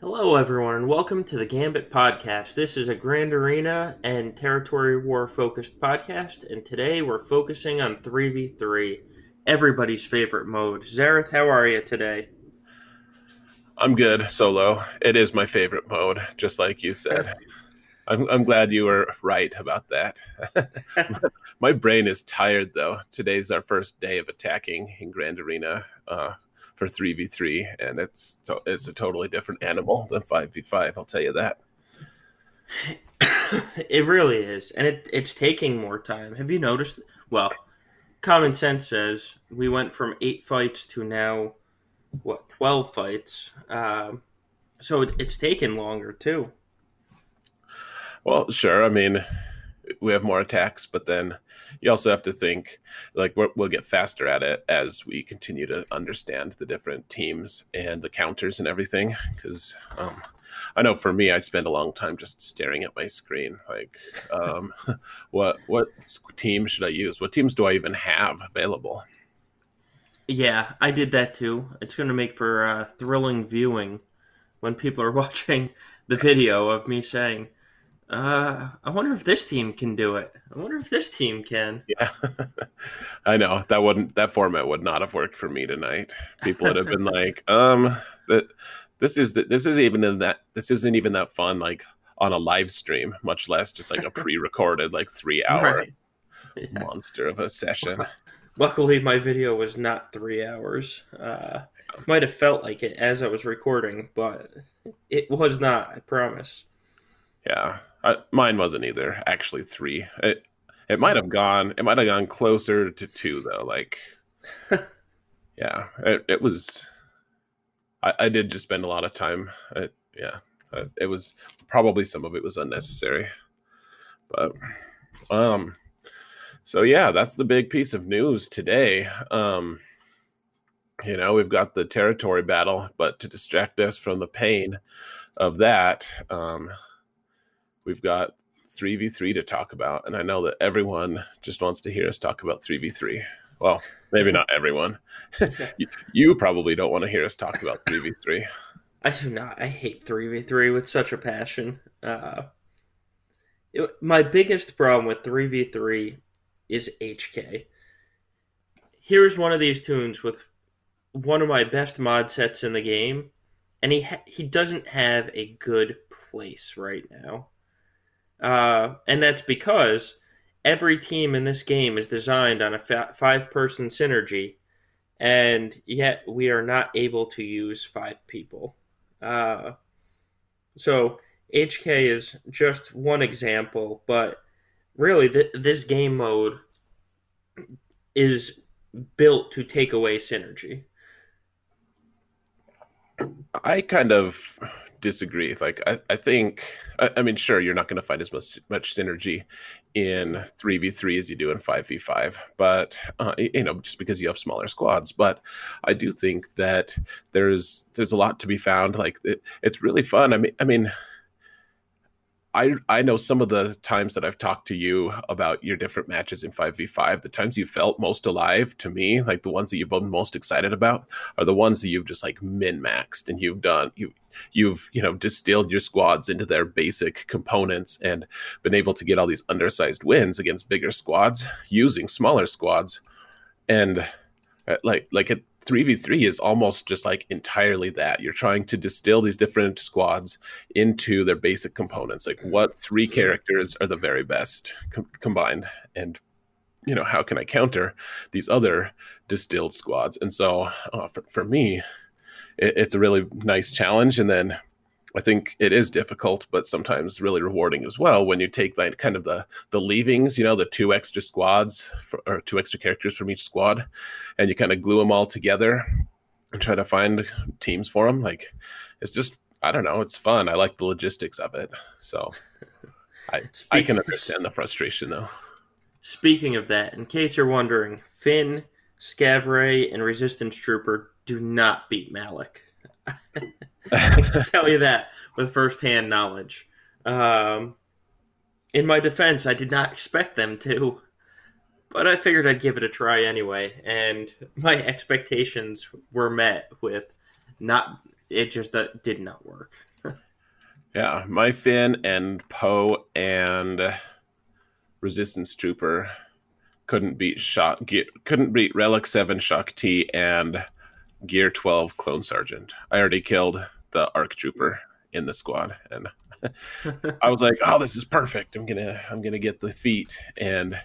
Hello, everyone, and welcome to the Gambit Podcast. This is a Grand Arena and Territory War focused podcast, and today we're focusing on 3v3, everybody's favorite mode. Xaereth, how are you today? I'm good, solo. It is my favorite mode, just like you said. I'm, I'm glad you were right about that. my brain is tired, though. Today's our first day of attacking in Grand Arena. Uh, for 3v3 and it's so it's a totally different animal than 5v5 i'll tell you that. It really is and it, it's taking more time. Have you noticed well common sense says we went from eight fights to now what 12 fights um, so it, it's taken longer too. Well sure i mean we have more attacks, but then you also have to think like we will get faster at it as we continue to understand the different teams and the counters and everything. Because um, I know for me, I spend a long time just staring at my screen. Like, um, what what team should I use? What teams do I even have available? Yeah, I did that too. It's going to make for uh, thrilling viewing when people are watching the video of me saying uh, I wonder if this team can do it. I wonder if this team can. Yeah, I know that wouldn't that format would not have worked for me tonight. People would have been like, um, that this is the, this is even in that this isn't even that fun like on a live stream, much less just like a pre-recorded like three hour right. yeah. monster of a session. Luckily, my video was not three hours. Uh, might have felt like it as I was recording, but it was not. I promise. Yeah, uh, mine wasn't either. Actually, three. It it might have gone. It might have gone closer to two though. Like, yeah, it, it was. I, I did just spend a lot of time. It, yeah, uh, it was probably some of it was unnecessary, but um, so yeah, that's the big piece of news today. Um, you know, we've got the territory battle, but to distract us from the pain of that, um, we've got 3v3 to talk about. And I know that everyone just wants to hear us talk about 3v3. Well, maybe not everyone. you, you, probably don't want to hear us talk about 3v3. I do not. I hate 3v3 with such a passion. Uh, it, my biggest problem with 3v3 is HK. Here's one of these toons with one of my best mod sets in the game, and he ha- he doesn't have a good place right now. Uh, and that's because every team in this game is designed on a fa- five person synergy, and yet we are not able to use five people. Uh, so HK is just one example, but really, th- this game mode is built to take away synergy. I kind of disagree. Like I, I think I, I mean sure you're not going to find as much much synergy in three v three as you do in five v five, but uh, you know just because you have smaller squads. But I do think that there's there's a lot to be found. Like it, it's really fun. I mean I mean I I know some of the times that I've talked to you about your different matches in 5v5, the times you felt most alive to me, like the ones that you've been most excited about, are the ones that you've just like min-maxed and you've done you you've, you know, distilled your squads into their basic components and been able to get all these undersized wins against bigger squads using smaller squads. And uh, like like it 3v3 is almost just like entirely that. You're trying to distill these different squads into their basic components. Like what three mm-hmm. characters are the very best com- combined and you know, how can I counter these other distilled squads? And so uh, for, for me, it, it's a really nice challenge and then I think it is difficult, but sometimes really rewarding as well when you take like kind of the the leavings, you know, the two extra squads for, or two extra characters from each squad, and you kind of glue them all together and try to find teams for them. Like it's just I don't know, it's fun. I like the logistics of it, so I I can understand the frustration though. Speaking of that, in case you're wondering, Finn, Scav Rey, and Resistance Trooper do not beat Malak. I can tell you that with firsthand knowledge. Um, in my defense, I did not expect them to, but I figured I'd give it a try anyway, and my expectations were met with not. It just uh, did not work. Yeah, my Finn and Poe and Resistance Trooper couldn't beat Shaak couldn't beat Relic Seven Shaak Ti and Gear Twelve Clone Sergeant. I already killed the Arc Trooper in the squad, and I was like, "Oh, this is perfect. I'm gonna I'm gonna get the feat." And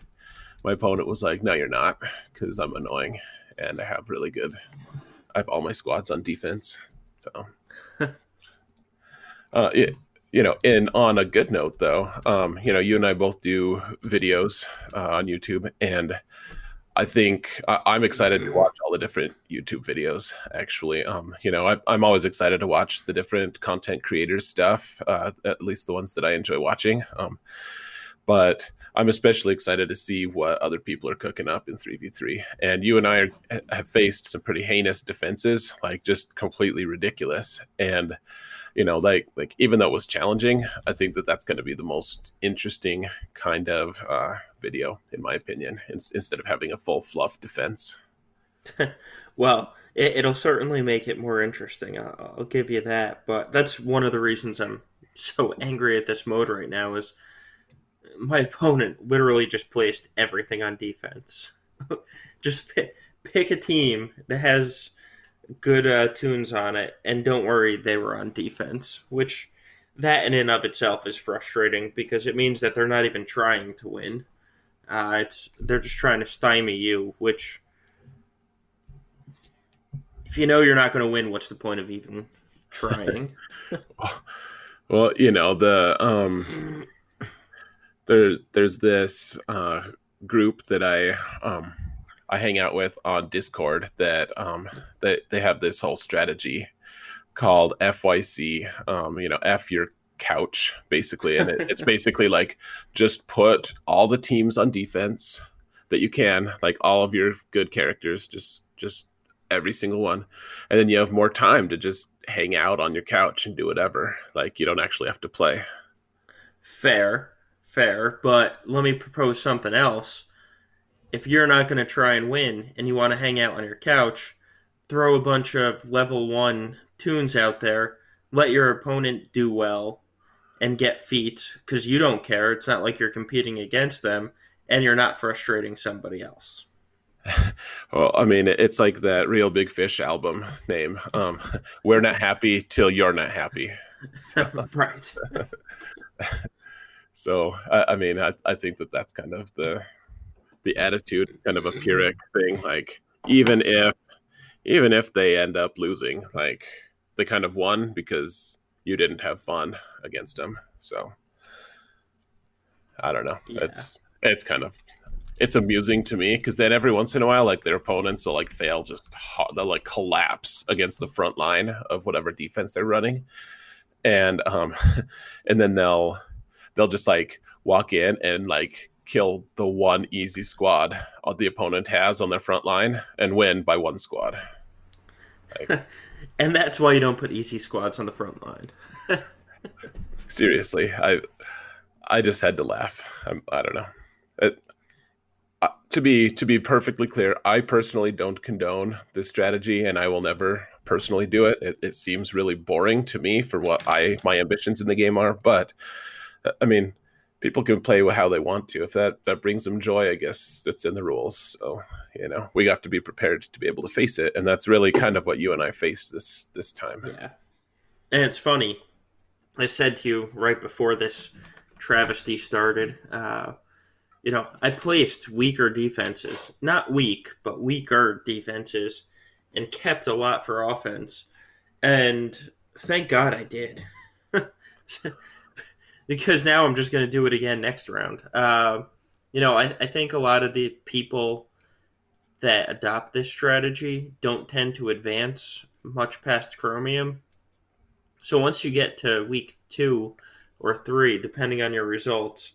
my opponent was like, "No, you're not, because I'm annoying and I have really good. I have all my squads on defense, so." uh, it, you know, and on a good note, though, um, you know, you and I both do videos uh, on YouTube, and I think I, am excited to watch all the different YouTube videos. Actually, um, you know, I, am always excited to watch the different content creators stuff, uh, at least the ones that I enjoy watching. Um, but I'm especially excited to see what other people are cooking up in 3v3. And you and I are, have faced some pretty heinous defenses, like just completely ridiculous. And you know like like even though it was challenging i think that that's going to be the most interesting kind of uh, video in my opinion in, instead of having a full fluff defense. Well it, will certainly make it more interesting I'll, I'll give you that but that's one of the reasons i'm so angry at this mode right now is my opponent literally just placed everything on defense. Just pick, pick a team that has good uh, toons on it, and don't worry, they were on defense, which that in and of itself is frustrating because it means that they're not even trying to win. Uh, it's they're just trying to stymie you, which if you know you're not going to win, what's the point of even trying? well, you know the um, there there's this uh, group that I um, I hang out with on Discord that um that they have this whole strategy called FYC. Um, you know, F your couch basically, and it, it's basically like just put all the teams on defense that you can, like all of your good characters, just just every single one, and then you have more time to just hang out on your couch and do whatever. Like you don't actually have to play. Fair, fair, but let me propose something else if you're not going to try and win and you want to hang out on your couch, throw a bunch of level one toons out there, let your opponent do well and get feats because you don't care. It's not like you're competing against them and you're not frustrating somebody else. well, I mean, it's like that Reel Big Fish album name. Um, We're not happy till you're not happy. So, right. so, I, I mean, I, I think that that's kind of the the attitude, kind of a Pyrrhic thing. Like even if even if they end up losing, like they kind of won because you didn't have fun against them. So I don't know. Yeah. It's it's kind of it's amusing to me because then every once in a while, like their opponents will like fail, just they'll like collapse against the front line of whatever defense they're running, and um, and then they'll they'll just like walk in and like kill the one easy squad the opponent has on their front line and win by one squad. Like, and that's why you don't put easy squads on the front line. seriously, I I just had to laugh. I'm, I do not know. It, uh, to be to be perfectly clear, I personally don't condone this strategy, and I will never personally do it. It, it seems really boring to me for what I my ambitions in the game are. But uh, I mean, people can play with how they want to. If that that brings them joy, I guess it's in the rules. So you know, we have to be prepared to be able to face it, and that's really kind of what you and I faced this this time. Yeah, and it's funny. I said to you right before this travesty started. Uh, you know, I placed weaker defenses, not weak, but weaker defenses, and kept a lot for offense. And thank God I did. because now I'm just going to do it again next round. Uh, you know, I, I think a lot of the people that adopt this strategy don't tend to advance much past Chromium. So once you get to week two or three, depending on your results,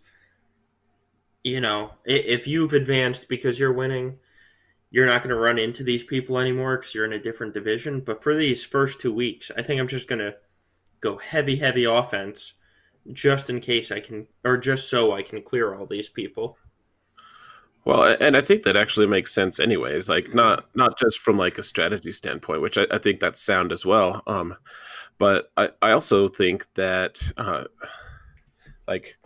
you know, if you've advanced because you're winning, you're not going to run into these people anymore because you're in a different division. But for these first two weeks, I think I'm just going to go heavy, heavy offense just in case I can, or just so I can clear all these people. Well, and I think that actually makes sense, anyways. Like not not just from like a strategy standpoint, which I, I think that's sound as well. Um, but I, I also think that uh, like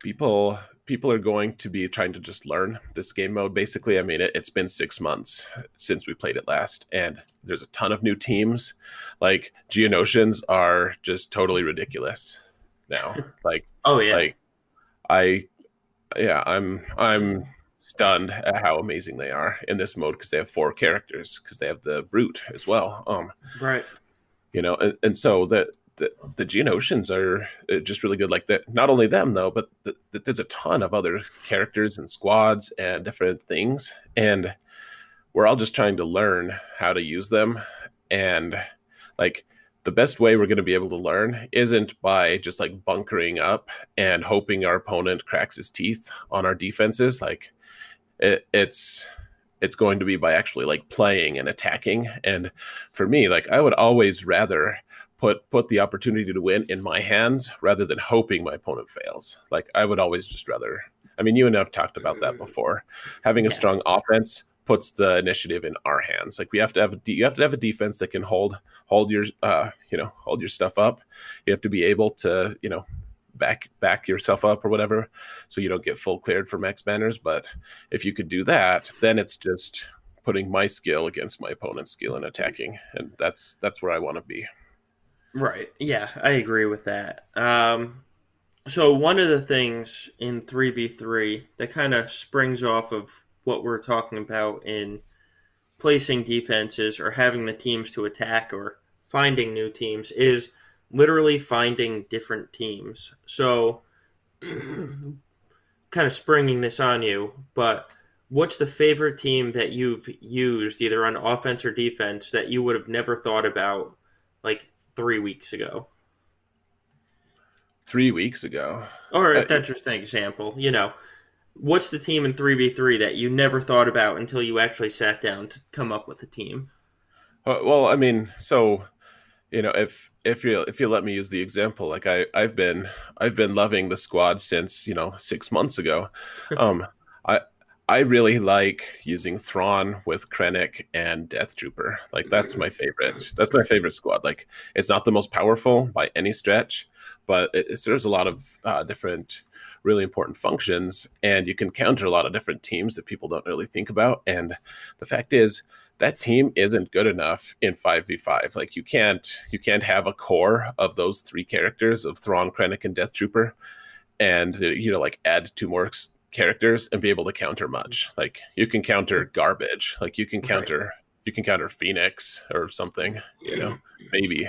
people people are going to be trying to just learn this game mode basically i mean it, has been six months since we played it last and there's a ton of new teams like geonosians are just totally ridiculous now like oh yeah like i yeah i'm i'm stunned at how amazing they are in this mode because they have four characters because they have the brute as well um right you know and, and so that the, the Geonosians are uh, just really good. Like that, not only them though, but the, the, there's a ton of other characters and squads and different things, and we're all just trying to learn how to use them. And like the best way we're going to be able to learn isn't by just like bunkering up and hoping our opponent cracks his teeth on our defenses. Like it, it's it's going to be by actually like playing and attacking. And for me, like I would always rather put put the opportunity to win in my hands rather than hoping my opponent fails. Like I would always just rather. I mean, you and I've talked about that mm. before. Having a yeah. strong offense puts the initiative in our hands. Like we have to have a you have to have a defense that can hold hold your uh you know hold your stuff up. You have to be able to you know back back yourself up or whatever, so you don't get full cleared for max banners. But if you could do that, then it's just putting my skill against my opponent's skill in attacking, and that's that's where I want to be. Right. Yeah, I agree with that. Um, so one of the things in 3v3 that kind of springs off of what we're talking about in placing defenses or having the teams to attack or finding new teams is literally finding different teams. So kind of springing this on you, but what's the favorite team that you've used either on offense or defense that you would have never thought about like three weeks ago. Three weeks ago. Or uh, that's just an example. You know, what's the team in 3v3 that you never thought about until you actually sat down to come up with a team? Uh, well, I mean, so you know, if if you if you let me use the example, like I I've been I've been loving the squad since you know six months ago. um, I I really like using Thrawn with Krennic and Death Trooper. Like that's my favorite. That's my favorite squad. Like it's not the most powerful by any stretch, but it, there's a lot of uh, different really important functions, and you can counter a lot of different teams that people don't really think about. And the fact is, that team isn't good enough in 5v5 like you can't you can't have a core of those three characters of Thrawn, Krennic, and Death Trooper and you know like add two more characters and be able to counter much. Like you can counter garbage. Like you can counter right. you can counter Phoenix or something, you know, maybe.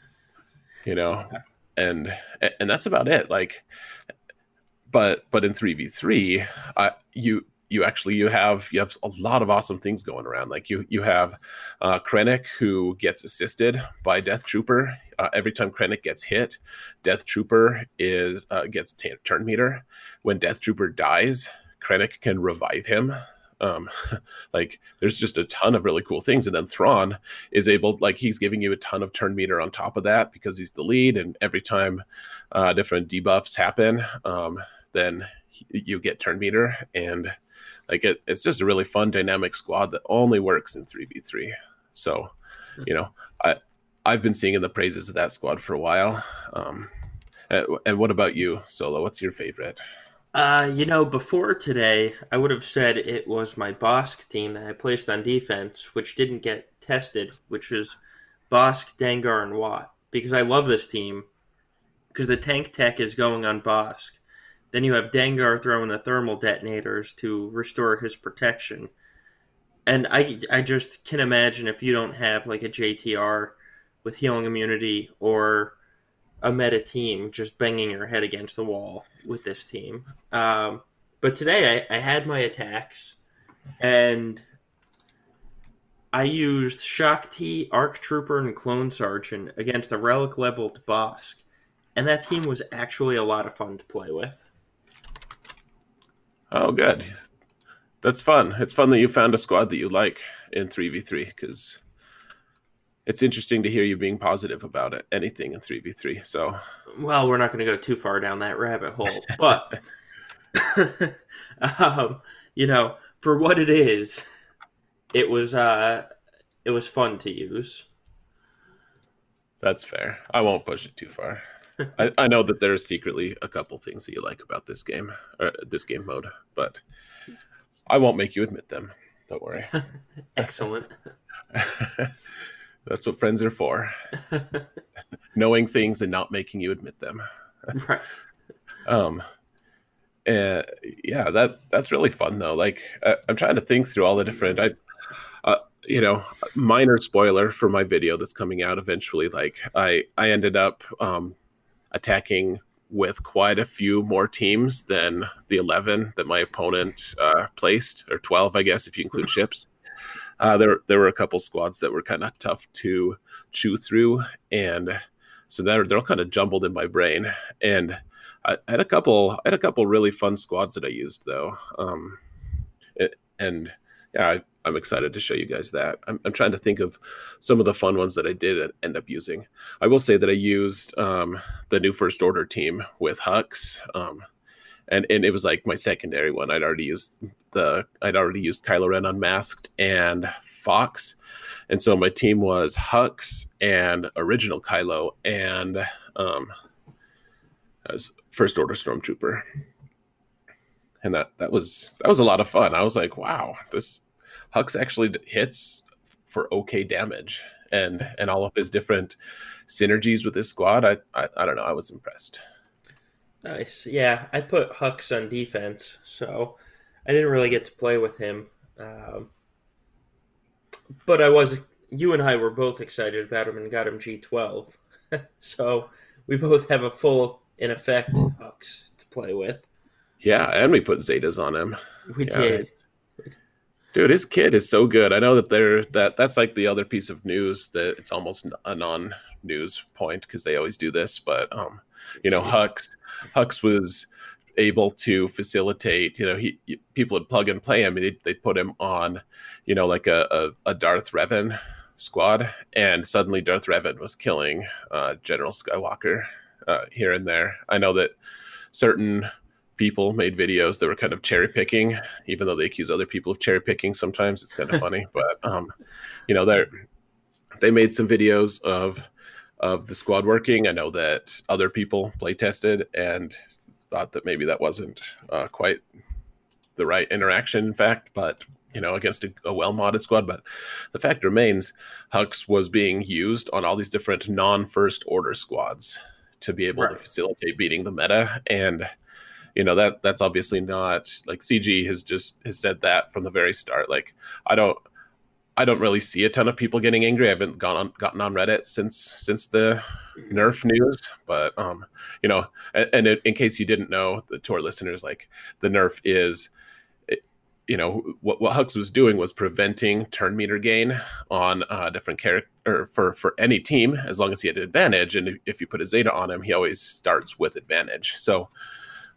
you know. And and that's about it. Like but but in 3v3, I you you actually you have you have a lot of awesome things going around. Like you you have uh, Krennic who gets assisted by Death Trooper uh, every time Krennic gets hit. Death Trooper is uh, gets t- turn meter. When Death Trooper dies, Krennic can revive him. Um, like there's just a ton of really cool things, and then Thrawn is able like he's giving you a ton of turn meter on top of that because he's the lead, and every time uh, different debuffs happen, um, then you get turn meter and like it, it's just a really fun dynamic squad that only works in 3v3 so you know i i've been singing the praises of that squad for a while. Um and, and what about you solo? What's your favorite? Uh, you know, before today, I would have said it was my Bossk team that I placed on defense, which didn't get tested, which is Bossk, Dengar, and Wat, Because I love this team, because the tank tech is going on Bossk. Then you have Dengar throwing the thermal detonators to restore his protection. And I, I just can imagine if you don't have like a JTR with healing immunity or a meta team just banging your head against the wall with this team. Um, but today I, I had my attacks and I used Shaak Ti, Arc Trooper, and Clone Sergeant against a relic leveled Bossk. And that team was actually a lot of fun to play with. Oh, good. That's fun. It's fun that you found a squad that you like in 3v3 because it's interesting to hear you being positive about it, anything in 3v3. So, well, we're not going to go too far down that rabbit hole, but, um, you know, for what it is, it was, uh, it was fun to use. That's fair. I won't push it too far. I, I, know that there's secretly a couple things that you like about this game, or this game mode, but I won't make you admit them. Don't worry. Excellent. That's what friends are for. Knowing things and not making you admit them. right. Um and yeah, that that's really fun though. Like I, am trying to think through all the different I uh, you know, minor spoiler for my video that's coming out eventually like I I ended up um attacking with quite a few more teams than the 11 that my opponent uh, placed, or 12, I guess, if you include ships. Uh, there, there were a couple squads that were kind of tough to chew through, and so they're they're all kind of jumbled in my brain. And I, I, had a couple, I had a couple really fun squads that I used though, um, it, and yeah, I, I'm excited to show you guys that. I'm, I'm, trying to think of some of the fun ones that I did end up using. I will say that I used um, the new First Order team with Hux, um, and and it was like my secondary one. I'd already used the I'd already used Kylo Ren unmasked and Fox, and so my team was Hux and original Kylo and um, as First Order Stormtrooper. And that that was that was a lot of fun. I was like, wow, this Hux actually hits for okay damage, and and all of his different synergies with his squad. I, I I, don't know. I was impressed. Nice. Yeah, I put Hux on defense, so I didn't really get to play with him. Um, but I was. You and I were both excited about him and got him G twelve. so we both have a full in effect Hux to play with. Yeah, and we put Zetas on him. We yeah, did. Dude, his kid is so good. I know that there that that's like the other piece of news that it's almost a non-news point because they always do this. But um, you know, Hux Hux was able to facilitate. You know, he people would plug and play him. They they put him on, you know, like a a, a Darth Revan squad, and suddenly Darth Revan was killing uh, General Skywalker uh, here and there. I know that certain people made videos that were kind of cherry picking, even though they accuse other people of cherry picking. Sometimes it's kind of funny, but um, you know, they they made some videos of of the squad working. I know that other people play tested and thought that maybe that wasn't uh, quite the right interaction. In fact, but you know, against a, a well modded squad. But the fact remains, Hux was being used on all these different non first order squads to be able right. to facilitate beating the meta and you know that that's obviously not like cg has just has said that from the very start. Like i don't i don't really see a ton of people getting angry. I haven't gone on gotten on reddit since since the nerf news but um you know and, and in case you didn't know the tour listeners like the nerf is you know what, what Hux was doing was preventing turn meter gain on uh, different character for for any team as long as he had an advantage and if, if you put a zeta on him he always starts with advantage. So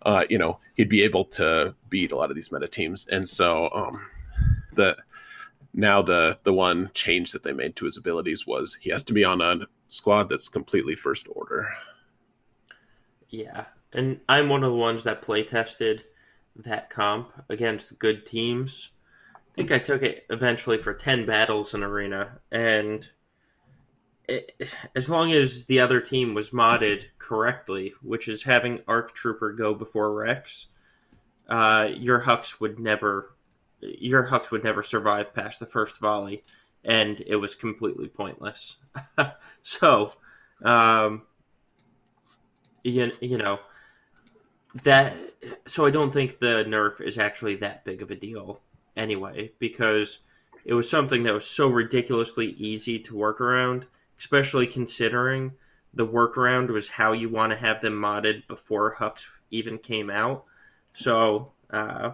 uh, you know, he'd be able to beat a lot of these meta teams. And so um, the now the the one change that they made to his abilities was he has to be on a squad that's completely first order. Yeah, and I'm one of the ones that play tested that comp against good teams. I think I took it eventually for ten battles in arena, and as long as the other team was modded correctly, which is having Arc Trooper go before Rex, uh, your Hux would never, your Hux would never survive past the first volley, and it was completely pointless. so, um, you, you know that. So I don't think the nerf is actually that big of a deal anyway, because it was something that was so ridiculously easy to work around especially considering the workaround was how you want to have them modded before Hux even came out. So, uh,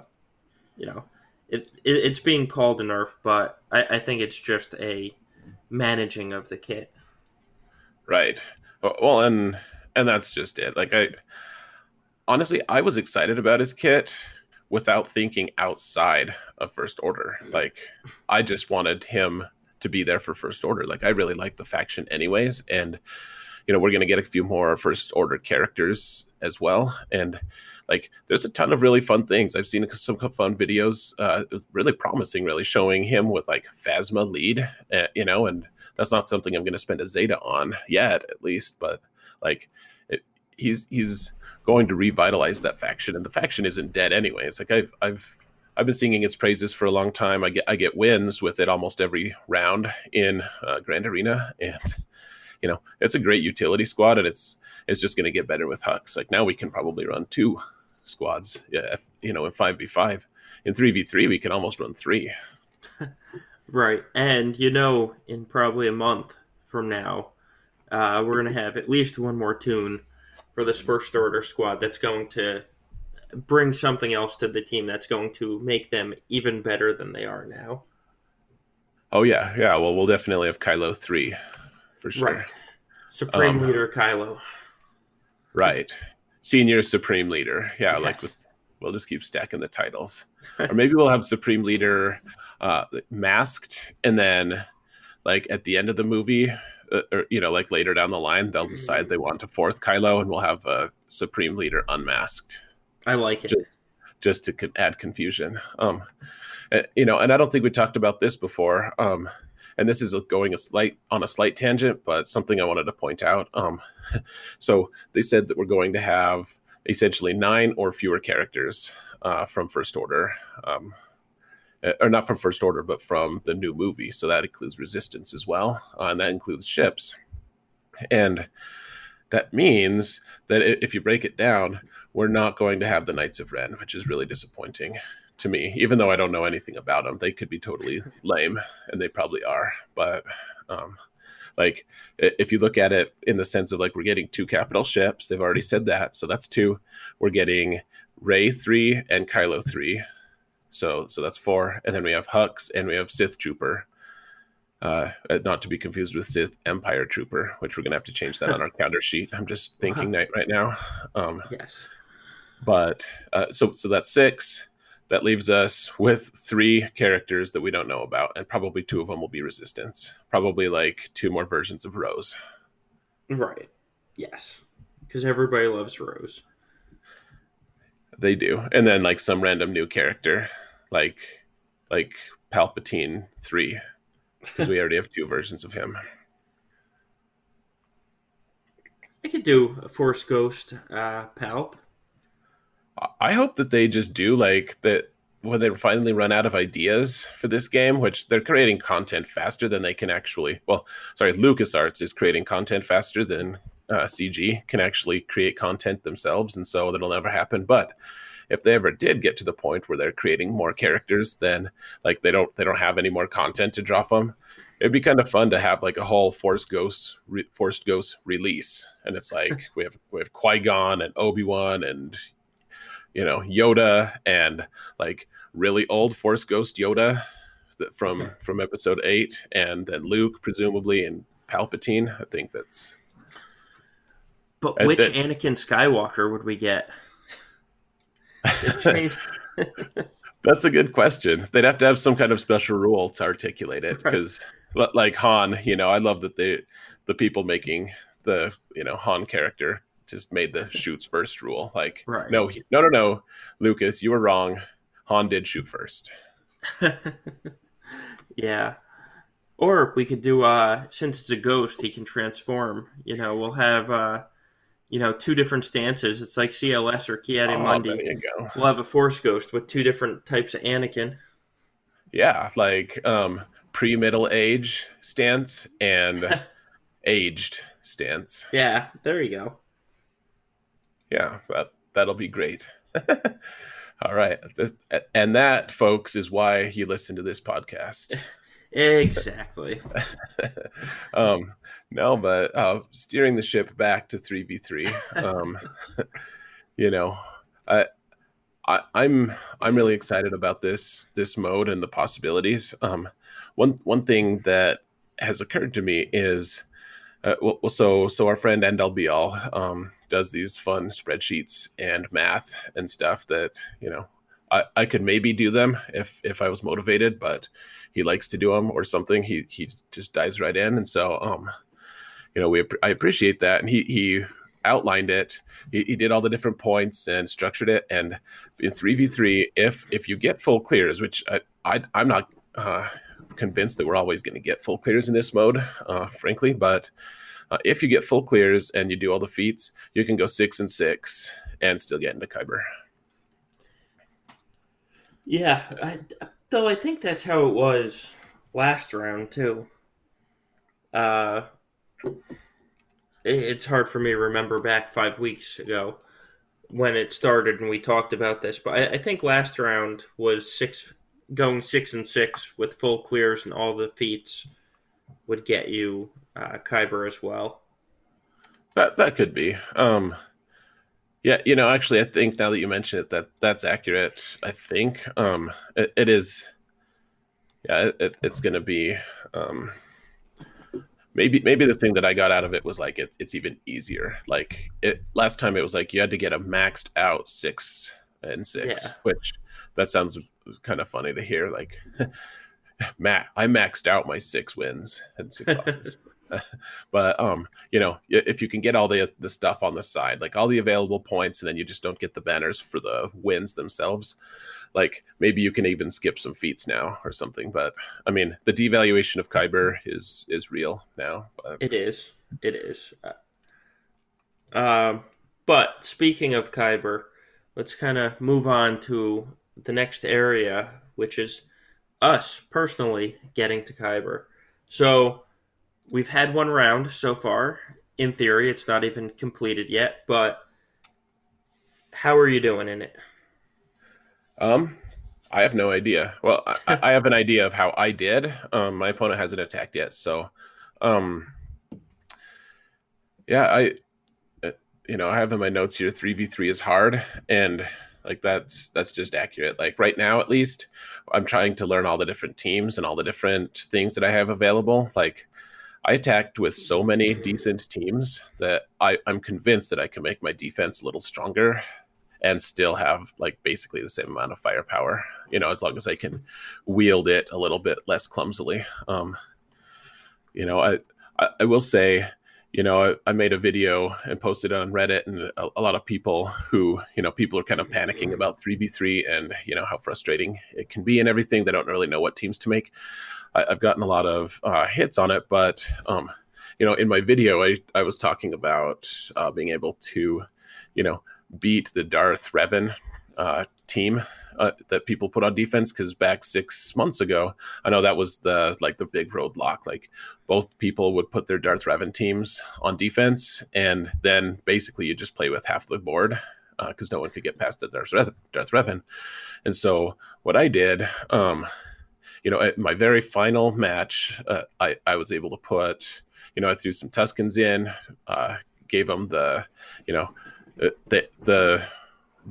you know, it, it, it's being called a nerf, but I, I think it's just a managing of the kit. Right. Well, and and that's just it. Like I honestly, I was excited about his kit without thinking outside of first order. Like I just wanted him to be there for first order. Like I really like the faction anyways, and you know we're gonna get a few more first order characters as well, and like there's a ton of really fun things. I've seen some fun videos, uh, really promising, really showing him with like Phasma lead, uh, you know, and that's not something I'm to spend a Zeta on yet, at least. But like, it, he's he's going to revitalize that faction, and the faction isn't dead anyways. Like I've I've I've been singing its praises for a long time. I get I get wins with it almost every round in uh, Grand Arena, and you know it's a great utility squad, and it's it's just going to get better with Hux. Like now we can probably run two squads. Yeah, you know in five v five, in three v three we can almost run three. right, and you know in probably a month from now, uh, we're going to have at least one more tune for this first order squad that's going to bring something else to the team that's going to make them even better than they are now. Oh yeah, yeah. Well, we'll definitely have Kylo three for sure. Right. Supreme um, leader Kylo. Right. Senior Supreme Leader. Yeah, yes. like with, we'll just keep stacking the titles. or maybe we'll have Supreme Leader uh, masked, and then like at the end of the movie, uh, or you know, like later down the line, they'll decide they want a fourth Kylo, and we'll have a Supreme Leader unmasked. I like it. Just, just to add confusion. Um, eh, you know, and I don't think we talked about this before. Um, and this is going a slight on a slight tangent, but something I wanted to point out. Um, so they said that we're going to have essentially nine or fewer characters uh, from First Order, um, eh, or not from First Order, but from the new movie. So that includes Resistance as well, uh, and that includes ships. And that means that if you break it down, we're not going to have the Knights of Ren, which is really disappointing to me. Even though I don't know anything about them, they could be totally lame, and they probably are. But um, like, if you look at it in the sense of like we're getting two capital ships, they've already said that, so that's two. We're getting Rey three and Kylo three, so so that's four, and then we have Hux and we have Sith Trooper. Uh, not to be confused with Sith Empire Trooper, which we're gonna have to change that on our counter sheet. I'm just thinking night right now. Um, yes. But uh, so so that's six. That leaves us with three characters that we don't know about, and probably two of them will be resistance. Probably like two more versions of Rose. Right. Yes. Because everybody loves Rose. They do, and then like some random new character, like like Palpatine three, because we already have two versions of him. I could do a Force Ghost uh, Palp. I hope that they just do like that when they finally run out of ideas for this game, which they're creating content faster than they can actually. Well, sorry, LucasArts is creating content faster than uh, CG can actually create content themselves, and so that'll never happen. But if they ever did get to the point where they're creating more characters, then like they don't they don't have any more content to draw from. It'd be kind of fun to have like a whole Force Ghost re- Force Ghost release, and it's like we have we have Qui Gon and Obi Wan and you know Yoda and like really old Force Ghost Yoda from from Episode Eight, and then Luke presumably and Palpatine. I think that's. But which Anakin Skywalker would we get? That's a good question. They'd have to have some kind of special rule to articulate it because, right. like Han, you know, I love that they, the people making the you know Han character just made the shoots first rule. Like, right. no, no, no, no, Lucas, you were wrong. Han did shoot first. yeah. Or we could do uh since it's a ghost, he can transform. You know, we'll have uh you know, two different stances. It's like CLS or Ki-Adi-Mundi. Oh, we'll have a Force Ghost with two different types of Anakin. Yeah, like um pre middle age stance and aged stance. Yeah, there you go yeah, that that'll be great. All right, and that, folks, is why you listen to this podcast. Exactly. um, no, but uh, steering the ship back to three v three. Um, you know, I, I, I'm I'm really excited about this this mode and the possibilities. Um, one one thing that has occurred to me is uh, well, so so our friend End All Be All um, does these fun spreadsheets and math and stuff that you know I, I could maybe do them if if I was motivated, but he likes to do them or something. He he just dives right in, and so um, you know we I appreciate that, and he he outlined it. He, he did all the different points and structured it, and in three v three, if if you get full clears, which I, I I'm not. Uh, convinced that we're always going to get full clears in this mode, uh, frankly. But uh, if you get full clears and you do all the feats, you can go six and six and still get into Kyber. Yeah, I, though I think that's how it was last round too. Uh, it's hard for me to remember back five weeks ago when it started and we talked about this, but I, I think last round was six going six and six with full clears and all the feats would get you uh, Kyber as well. That that could be. Um, yeah, you know, actually, I think now that you mention it, that that's accurate. I think um, it, it is. Yeah, it, it's going to be. Um, maybe maybe the thing that I got out of it was like it, it's even easier. Like it last time, it was like you had to get a maxed out six and six, yeah. which that sounds kind of funny to hear. Like, Matt, I maxed out my six wins and six losses. but um, you know, if you can get all the the stuff on the side, like all the available points, and then you just don't get the banners for the wins themselves, like maybe you can even skip some feats now or something. But I mean, the devaluation of Kyber is is real now. It is. It is. Uh, um, but speaking of Kyber, let's kind of move on to the next area, which is us personally getting to Kyber. So we've had one round so far. In theory, it's not even completed yet, but how are you doing in it? Um, I have no idea. Well, I, I have an idea of how I did. Um, my opponent hasn't attacked yet, so, um, yeah, I, uh, you know, I have in my notes here three v three is hard, and like that's that's just accurate. Like right now, at least, I'm trying to learn all the different teams and all the different things that I have available. Like I attacked with so many decent teams that I, I'm convinced that I can make my defense a little stronger and still have like basically the same amount of firepower. You know, as long as I can wield it a little bit less clumsily. Um, you know, I, I, I will say, you know, I, I, made a video and posted it on Reddit, and a, a, lot of people who, you know, people are kind of panicking about 3v3 and, you know, how frustrating it can be and everything. They don't really know what teams to make. I, have gotten a lot of uh, hits on it, but um, you know, in my video, I, I was talking about uh, being able to, you know, beat the Darth Revan uh, team uh, that people put on defense. Because back six months ago, I know that was the like the big roadblock. Like both people would put their Darth Revan teams on defense, and then basically you just play with half the board because uh, no one could get past the Darth, Darth Revan. And so what I did. Um, you know, at my very final match, uh, I I was able to put, you know, I threw some Tuskens in, uh, gave them the, you know, uh, the the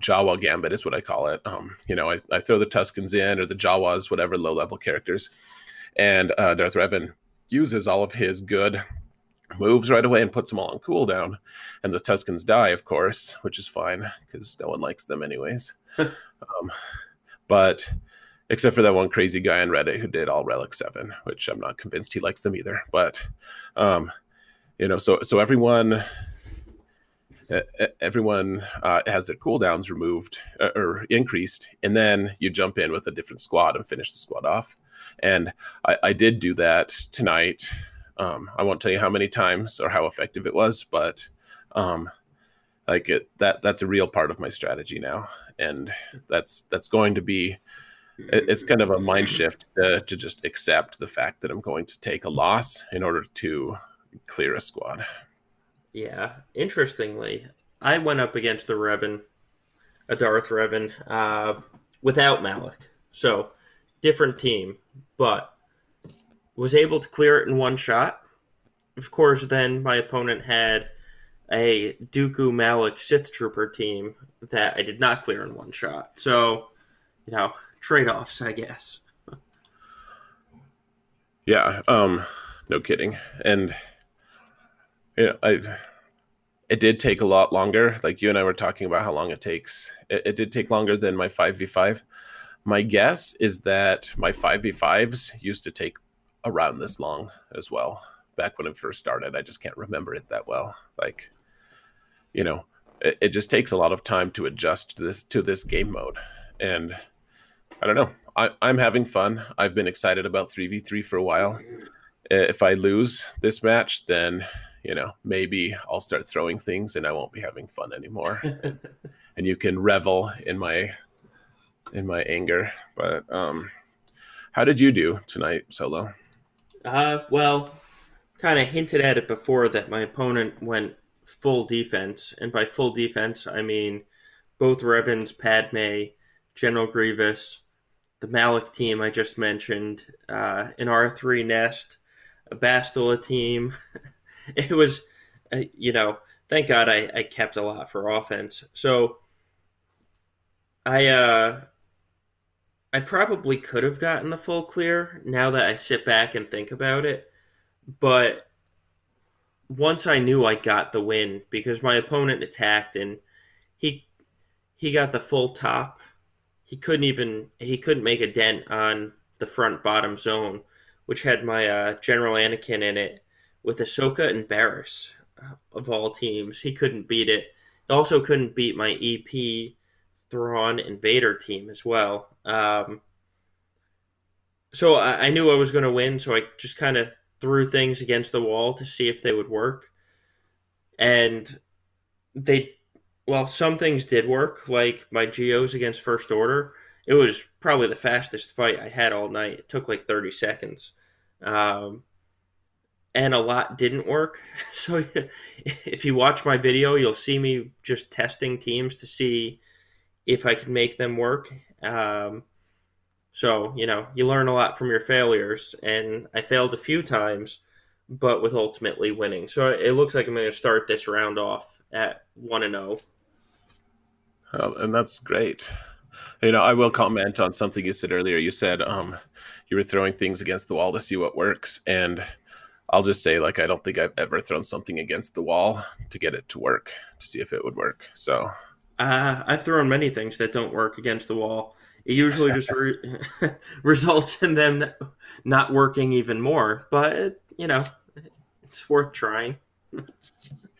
Jawa Gambit is what I call it. Um, you know, I, I throw the Tuskens in or the Jawas, whatever low level characters, and uh, Darth Revan uses all of his good moves right away and puts them all on cooldown. And the Tuskens die, of course, which is fine because no one likes them anyways. um, but except for that one crazy guy on Reddit who did all Relic Seven, which I'm not convinced he likes them either. But um, you know, so so everyone everyone uh, has their cooldowns removed uh, or increased, and then you jump in with a different squad and finish the squad off. And I, I did do that tonight. Um, I won't tell you how many times or how effective it was, but um, like it, that that's a real part of my strategy now, and that's that's going to be it's kind of a mind shift to, to just accept the fact that I'm going to take a loss in order to clear a squad. Yeah, interestingly, I went up against the Revan, a Darth Revan, uh, without Malak. So, different team, but was able to clear it in one shot. Of course, then my opponent had a Dooku Malak Sith Trooper team that I did not clear in one shot. So, you know, trade offs, I guess. yeah, um, no kidding. And you know, I it did take a lot longer. Like you and I were talking about how long it takes. It, it did take longer than my five v five. My guess is that my five v fives used to take around this long as well. Back when it first started, I just can't remember it that well. Like, you know, it, it just takes a lot of time to adjust this to this game mode, and I don't know. I, I'm having fun. I've been excited about three v three for a while. If I lose this match, then you know maybe I'll start throwing things and I won't be having fun anymore. and you can revel in my in my anger. But um, how did you do tonight, Solo? Uh, well, kind of hinted at it before that my opponent went full defense, and by full defense I mean both Revans, Padme, General Grievous, the Malak team I just mentioned, uh, an R3 Nest, a Bastila team. it was, uh, you know, thank God I, I kept a lot for offense. So I uh I probably could have gotten the full clear now that I sit back and think about it. But once I knew I got the win because my opponent attacked and he he got the full top. He couldn't even he couldn't make a dent on the front bottom zone, which had my uh, General Anakin in it with Ahsoka and Barriss uh, of all teams. He couldn't beat it. He also couldn't beat my EP Thrawn and Vader team as well. Um, so I, I knew I was going to win, so I just kind of threw things against the wall to see if they would work. And they, well, some things did work, like my Geos against First Order. It was probably the fastest fight I had all night. It took like 30 seconds. Um, and a lot didn't work. So if you watch my video, you'll see me just testing teams to see if I could make them work. Um, so, you know, you learn a lot from your failures, and I failed a few times, but with ultimately winning. So it looks like I'm going to start this round off at 1 and 0. Oh, and that's great. You know, I will comment on something you said earlier. You said um, you were throwing things against the wall to see what works, and I'll just say, like, I don't think I've ever thrown something against the wall to get it to work to see if it would work. So, uh, I've thrown many things that don't work against the wall it usually just re- results in them not working even more. But you know, it's worth trying.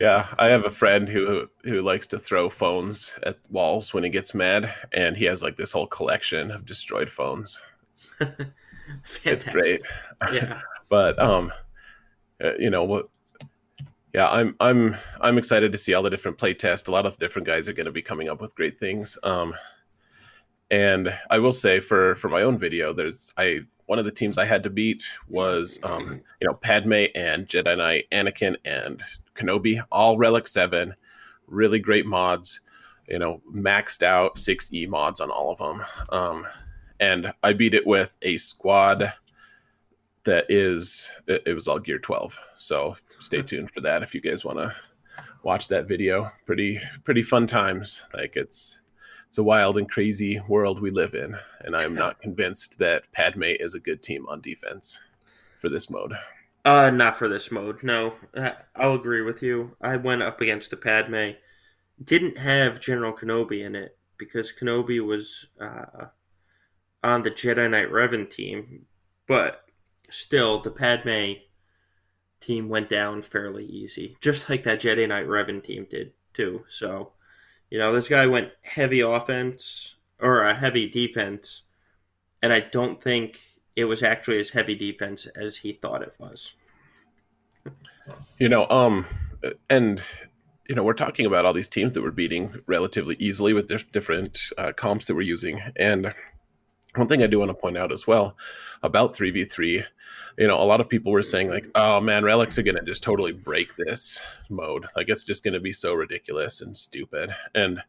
Yeah, I have a friend who who likes to throw phones at walls when he gets mad, and he has like this whole collection of destroyed phones. It's, it's great. Yeah, but um, uh, you know what? Yeah, I'm I'm I'm excited to see all the different play tests. A lot of different guys are going to be coming up with great things. Um, and I will say for for my own video, there's I one of the teams I had to beat was um, you know Padme and Jedi Knight, Anakin and Kenobi, all Relic Seven, really great mods. You know, maxed out six E mods on all of them, um, and I beat it with a squad that is it, it was all Gear Twelve. So stay tuned for that if you guys want to watch that video. Pretty pretty fun times. Like it's it's a wild and crazy world we live in, and I'm not convinced that Padme is a good team on defense for this mode. Uh, not for this mode. No, uh, I'll agree with you. I went up against the Padme, didn't have General Kenobi in it because Kenobi was uh, on the Jedi Knight Revan team, but still the Padme team went down fairly easy, just like that Jedi Knight Revan team did too. So you know, this guy went heavy offense or a heavy defense, and I don't think it was actually as heavy defense as he thought it was. You know, um, and you know, we're talking about all these teams that we're beating relatively easily with different uh, comps that we're using, and one thing I do want to point out as well about 3v3, you know, a lot of people were saying, like, oh man, relics are going to just totally break this mode. Like, it's just going to be so ridiculous and stupid. And,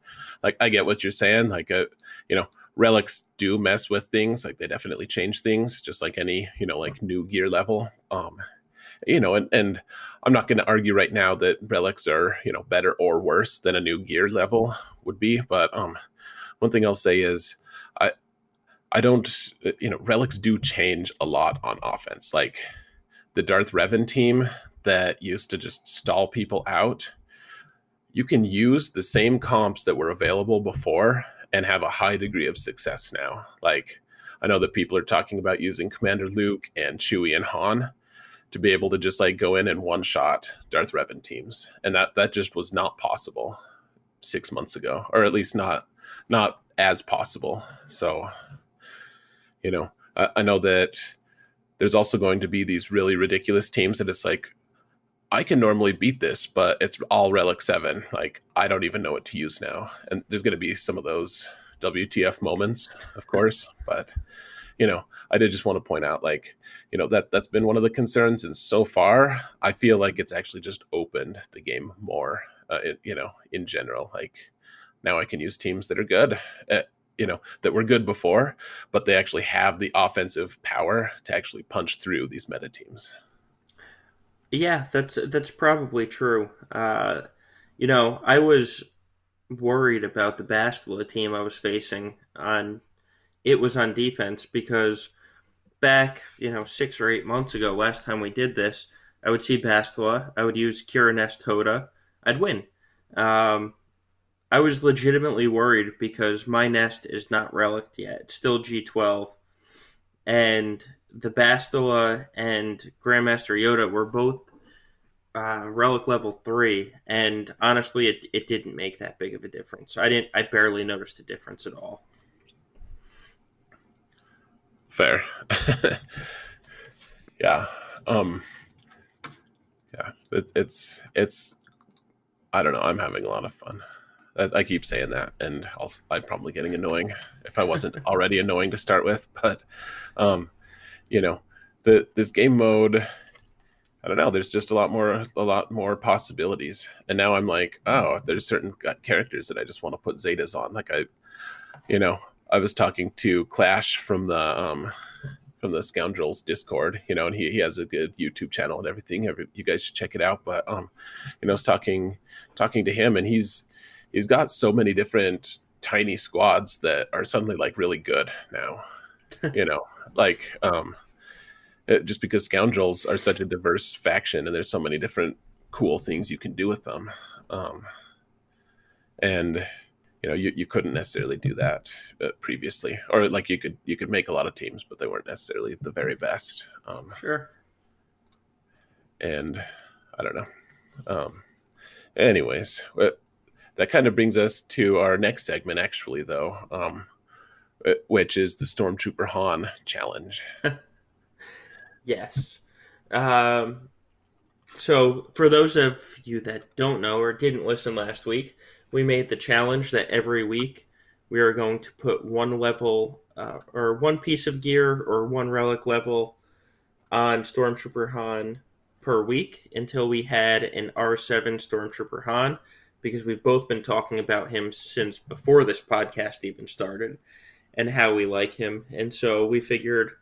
like, I get what you're saying. Like, uh, you know, relics do mess with things. Like, they definitely change things, just like any, you know, like new gear level. Um, you know, and, and I'm not going to argue right now that relics are, you know, better or worse than a new gear level would be. But um, one thing I'll say is, I, don't, uh, you know, relics do change a lot on offense. Like the Darth Revan team that used to just stall people out, you can use the same comps that were available before and have a high degree of success now. Like I know that people are talking about using Commander Luke and Chewie and Han to be able to just like go in and one shot Darth Revan teams, and that that just was not possible six months ago, or at least not not as possible. So you know, I, I know that there's also going to be these really ridiculous teams that it's like, I can normally beat this, but it's all Relic 7. Like, I don't even know what to use now. And there's going to be some of those WTF moments, of course. But, you know, I did just want to point out, like, you know, that that's been one of the concerns. And so far, I feel like it's actually just opened the game more, uh, it, you know, in general. Like, now I can use teams that are good. At, you know that were good before, but they actually have the offensive power to actually punch through these meta teams. Yeah, that's that's probably true. Uh, you know, I was worried about the Bastila team I was facing on it was on defense because back, you know, six or eight months ago, last time we did this, I would see Bastila, I would use Qi'ra Nest Hoda, I'd win. Um, I was legitimately worried because my nest is not reliced yet. It's still G12. And the Bastila and Grandmaster Yoda were both uh, relic level 3. And honestly, it, it didn't make that big of a difference. I didn't. I barely noticed a difference at all. Fair. yeah. Um, yeah. It, it's, it's, I don't know. I'm having a lot of fun. I keep saying that, and also I'm probably getting annoying if I wasn't already annoying to start with. But, um, you know, the this game mode, I don't know. There's just a lot more, a lot more possibilities. And now I'm like, oh, there's certain characters that I just want to put Zetas on. Like I, you know, I was talking to Clash from the um, from the Scoundrels Discord, you know, and he, he has a good YouTube channel and everything. Every, you guys should check it out. But um, you know, I was talking talking to him, and he's he's got so many different tiny squads that are suddenly like really good now. you know, like um, it, just because scoundrels are such a diverse faction and there's so many different cool things you can do with them. Um, and you know, you, you couldn't necessarily do that uh, previously, or like you could you could make a lot of teams, but they weren't necessarily the very best. Um, sure. And I don't know. Um, anyways, that kind of brings us to our next segment, actually, though, um, uh, which is the Stormtrooper Han challenge. yes. Um, so, for those of you that don't know or didn't listen last week, we made the challenge that every week we are going to put one level uh, or one piece of gear or one relic level on Stormtrooper Han per week until we had an R7 Stormtrooper Han because we've both been talking about him since before this podcast even started and how we like him. And so we figured,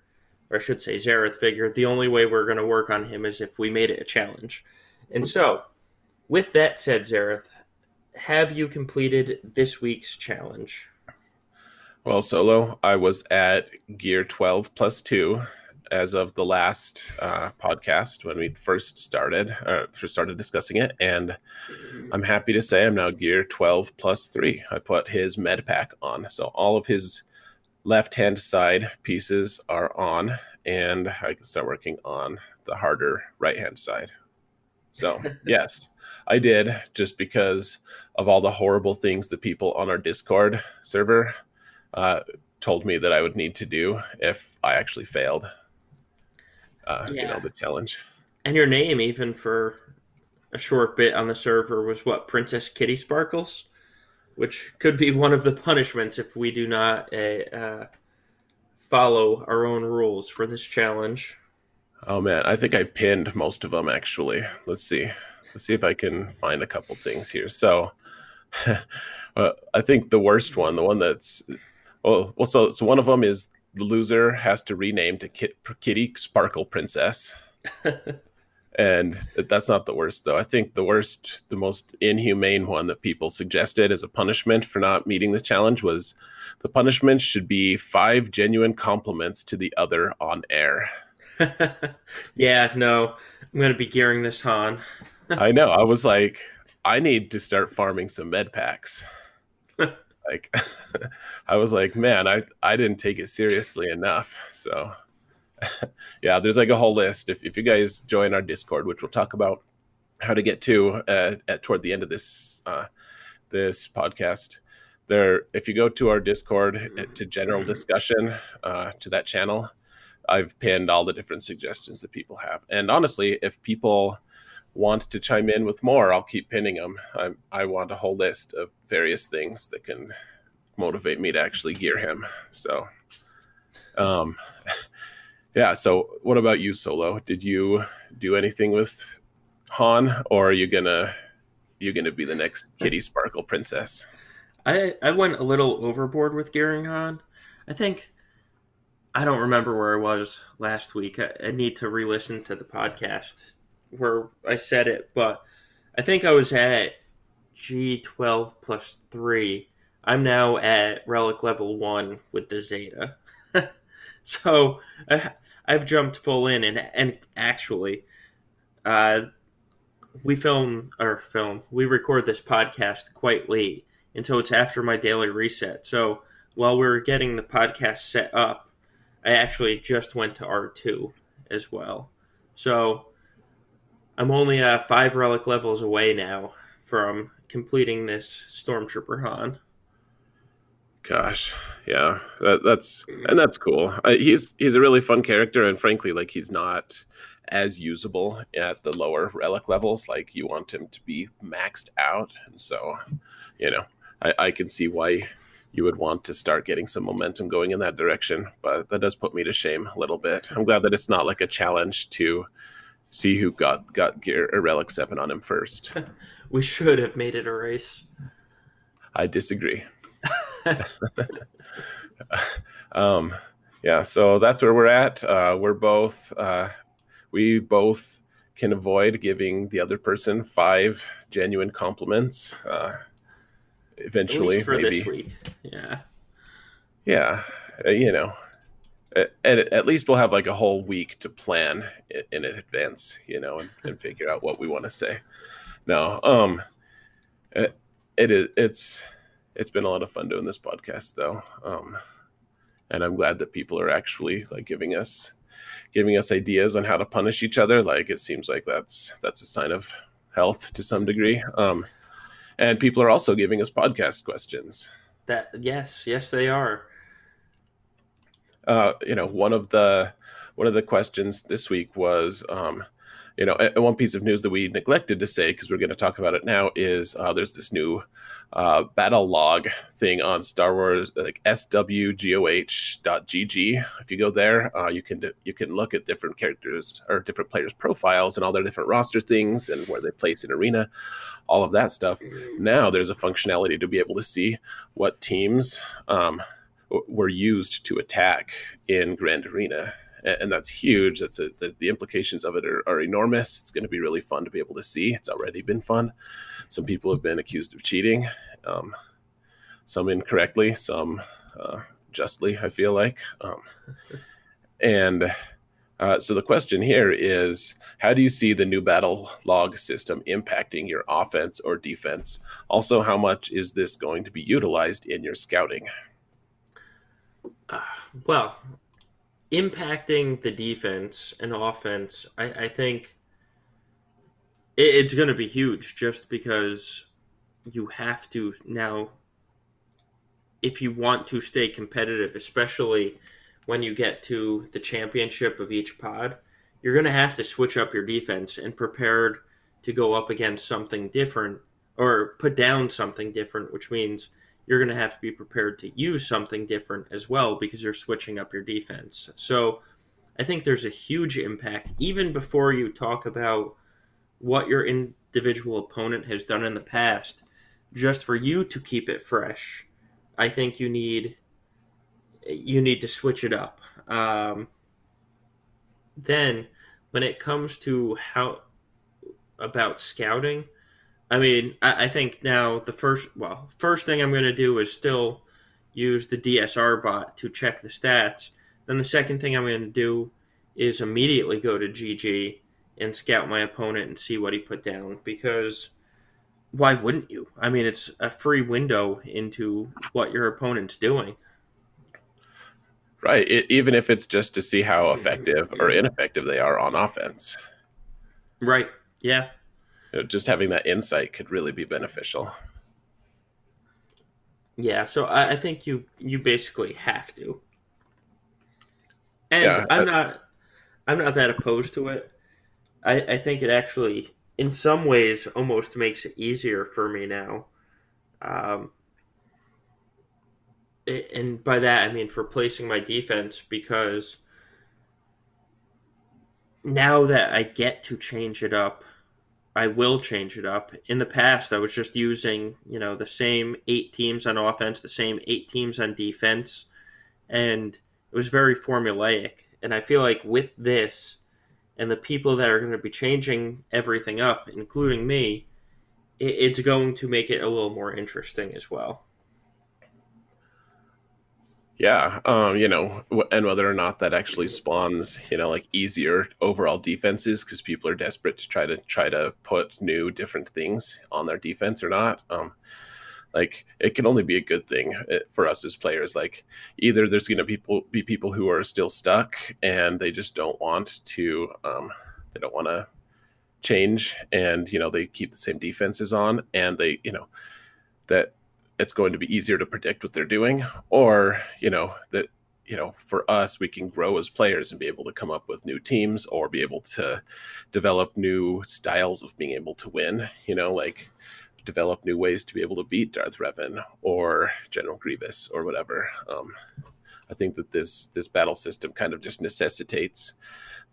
or I should say, Xaereth figured the only way we're going to work on him is if we made it a challenge. And so, with that said, Xaereth, have you completed this week's challenge? Well, solo, I was at gear 12 plus 2 as of the last uh, podcast when we first started uh, first started discussing it and i'm happy to say i'm now gear 12 plus 3 i put his med pack on so all of his left hand side pieces are on and i can start working on the harder right hand side. So yes i did just because of all the horrible things the people on our discord server uh, told me that i would need to do if i actually failed uh, yeah. you know, the challenge. And your name, even for a short bit on the server, was what Princess Kitty Sparkles, which could be one of the punishments if we do not uh, uh, follow our own rules for this challenge. Oh man, I think I pinned most of them actually. Let's see. Let's see if I can find a couple things here. So, uh, I think the worst one, the one that's well, well, so so one of them is the loser has to rename to Kit, Kitty Sparkle Princess. and that's not the worst, though. I think the worst, the most inhumane one that people suggested as a punishment for not meeting the challenge was the punishment should be five genuine compliments to the other on air. yeah, no, I'm going to be gearing this on. I know. I was like, I need to start farming some med packs like i was like man i i didn't take it seriously enough. So yeah there's like a whole list. If, if you guys join our discord which we'll talk about how to get to uh, at toward the end of this uh, this podcast there, if you go to our Discord uh, to general discussion uh, to that channel, I've pinned all the different suggestions that people have. And honestly, if people want to chime in with more, I'll keep pinning them. I, I want a whole list of various things that can motivate me to actually gear him. So, um, yeah. So, what about you, Solo? Did you do anything with Han, or are you gonna you gonna be the next Kitty Sparkle princess? I I went a little overboard with gearing Han. I think I don't remember where I was last week. I, I need to re-listen to the podcast where I said it, but I think I was at G12 plus three. I'm now at relic level one with the Zeta. so I've jumped full in, and and actually, uh, we film or film we record this podcast quite late, so it's after my daily reset. So while we are getting the podcast set up, I actually just went to R2 as well. So I'm only uh, five relic levels away now from completing this Stormtrooper Han. Gosh, yeah, that, that's and that's cool. Uh, he's he's a really fun character, and frankly, like he's not as usable at the lower relic levels. Like you want him to be maxed out, and so you know, I, I can see why you would want to start getting some momentum going in that direction. But that does put me to shame a little bit. I'm glad that it's not like a challenge to see who got got gear or relic seven on him first. we should have made it a race. I disagree. um, yeah, so that's where we're at. Uh, we're both uh, we both can avoid giving the other person five genuine compliments. Uh, eventually, for maybe. this week. Yeah. Yeah, uh, you know, at, at, least we'll have like a whole week to plan in, in advance, you know, and, and figure out what we want to say. No, um, it, it is it's it's been a lot of fun doing this podcast though, um, and I'm glad that people are actually like giving us giving us ideas on how to punish each other. Like it seems like that's that's a sign of health to some degree. Um, and people are also giving us podcast questions. That yes, yes, they are. Uh, you know, one of the one of the questions this week was, um, you know, one piece of news that we neglected to say because we're going to talk about it now is uh, there's this new uh, battle log thing on Star Wars, like swgoh.gg. If you go there, uh, you can you can look at different characters or different players' profiles and all their different roster things and where they place in arena, all of that stuff. Now there's a functionality to be able to see what teams um, were used to attack in Grand Arena and that's huge. That's a, the, the implications of it are, are enormous. It's going to be really fun to be able to see. It's already been fun. Some people have been accused of cheating, um, some incorrectly, some uh, justly. I feel like, um, and uh, so the question here is, how do you see the new battle log system impacting your offense or defense? Also, how much is this going to be utilized in your scouting? Uh, well, impacting the defense and offense, I, I think it, it's going to be huge just because you have to now, if you want to stay competitive, especially when you get to the championship of each pod, you're going to have to switch up your defense and prepared to go up against something different or put down something different, which means – you're going to have to be prepared to use something different as well because you're switching up your defense. So I think there's a huge impact even before you talk about what your individual opponent has done in the past. Just for you to keep it fresh, I think you need you need to switch it up. Um, then, when it comes to how about scouting, I mean, I, I think now the first well, first thing I'm going to do is still use the DSR bot to check the stats. Then the second thing I'm going to do is immediately go to GG and scout my opponent and see what he put down because why wouldn't you? I mean, it's a free window into what your opponent's doing. Right. It, even if it's just to see how effective or mm-hmm. ineffective they are on offense. Right. Yeah you know, just having that insight could really be beneficial. Yeah, so I, I think you you basically have to. And Yeah, I'm I- not I'm not that opposed to it. I, I think it actually in some ways almost makes it easier for me now. Um and by that I mean for placing my defense because now that I get to change it up, I will change it up. In the past, I was just using, you know, the same eight teams on offense, the same eight teams on defense, and it was very formulaic. And I feel like with this and the people that are going to be changing everything up, including me, it's going to make it a little more interesting as well. Yeah, um, you know, and whether or not that actually spawns, you know, like easier overall defenses because people are desperate to try to try to put new different things on their defense or not. Um, like it can only be a good thing uh, for us as players. Like either there's going to people be people who are still stuck and they just don't want to, um, they don't want to change, and you know they keep the same defenses on, and they, you know, that it's going to be easier to predict what they're doing or you know that you know for us we can grow as players and be able to come up with new teams or be able to develop new styles of being able to win you know like develop new ways to be able to beat darth revan or general grievous or whatever. Um, i think that this this battle system kind of just necessitates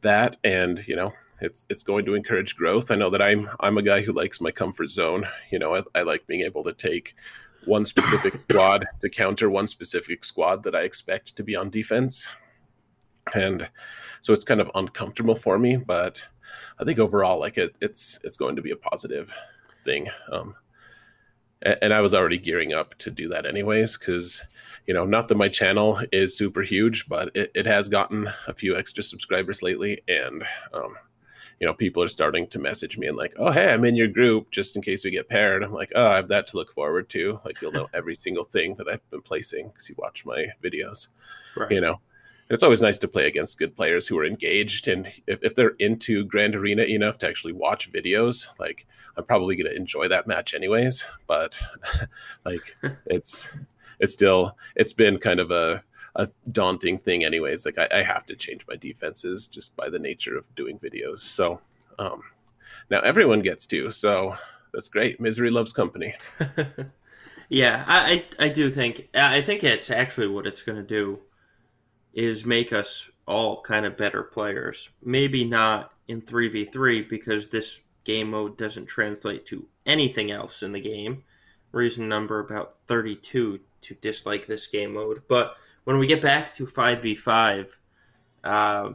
that and you know it's it's going to encourage growth. I know that i'm i'm a guy who likes my comfort zone. You know i, I like being able to take one specific squad to counter one specific squad that I expect to be on defense. And so it's kind of uncomfortable for me, but I think overall, like it, it's it's going to be a positive thing. Um, and I was already gearing up to do that anyways, because you know, not that my channel is super huge, but it, it has gotten a few extra subscribers lately, and um, you know, people are starting to message me and like, oh, hey, I'm in your group just in case we get paired. I'm like, oh, I have that to look forward to. Like, you'll know every single thing that I've been placing because you watch my videos, Right. you know. And it's always nice to play against good players who are engaged. And if, if they're into Grand Arena enough to actually watch videos, like, I'm probably going to enjoy that match anyways. But like, it's, it's still, it's been kind of a, a daunting thing anyways like I, I have to change my defenses just by the nature of doing videos so um now everyone gets to so that's great misery loves company yeah, I, I do think I think it's actually what it's going to do is make us all kind of better players. Maybe not in 3v3 because this game mode doesn't translate to anything else in the game. Reason number about 32 to dislike this game mode. But when we get back to 5v5, uh,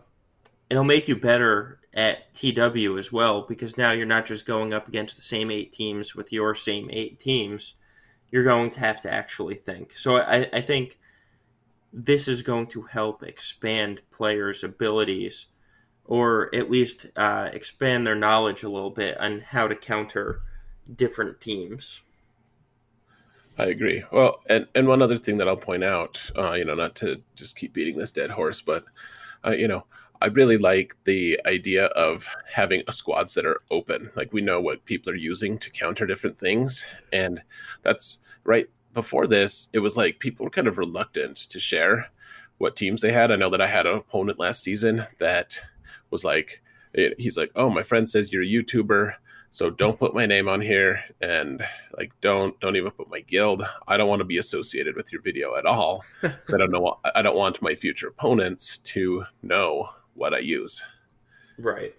it'll make you better at TW as well because now you're not just going up against the same eight teams with your same eight teams. You're going to have to actually think. So I, I think this is going to help expand players' abilities or at least uh, expand their knowledge a little bit on how to counter different teams. I agree well and and one other thing that i'll point out uh you know not to just keep beating this dead horse but uh, you know I really like the idea of having squads that are open. Like we know what people are using to counter different things. And that's right before this, it was like people were kind of reluctant to share what teams they had. I know that I had an opponent last season that was like, he's like, oh, my friend says you're a YouTuber, so don't put my name on here, and like, don't don't even put my guild. I don't want to be associated with your video at all because I don't know. I don't want my future opponents to know what I use. Right.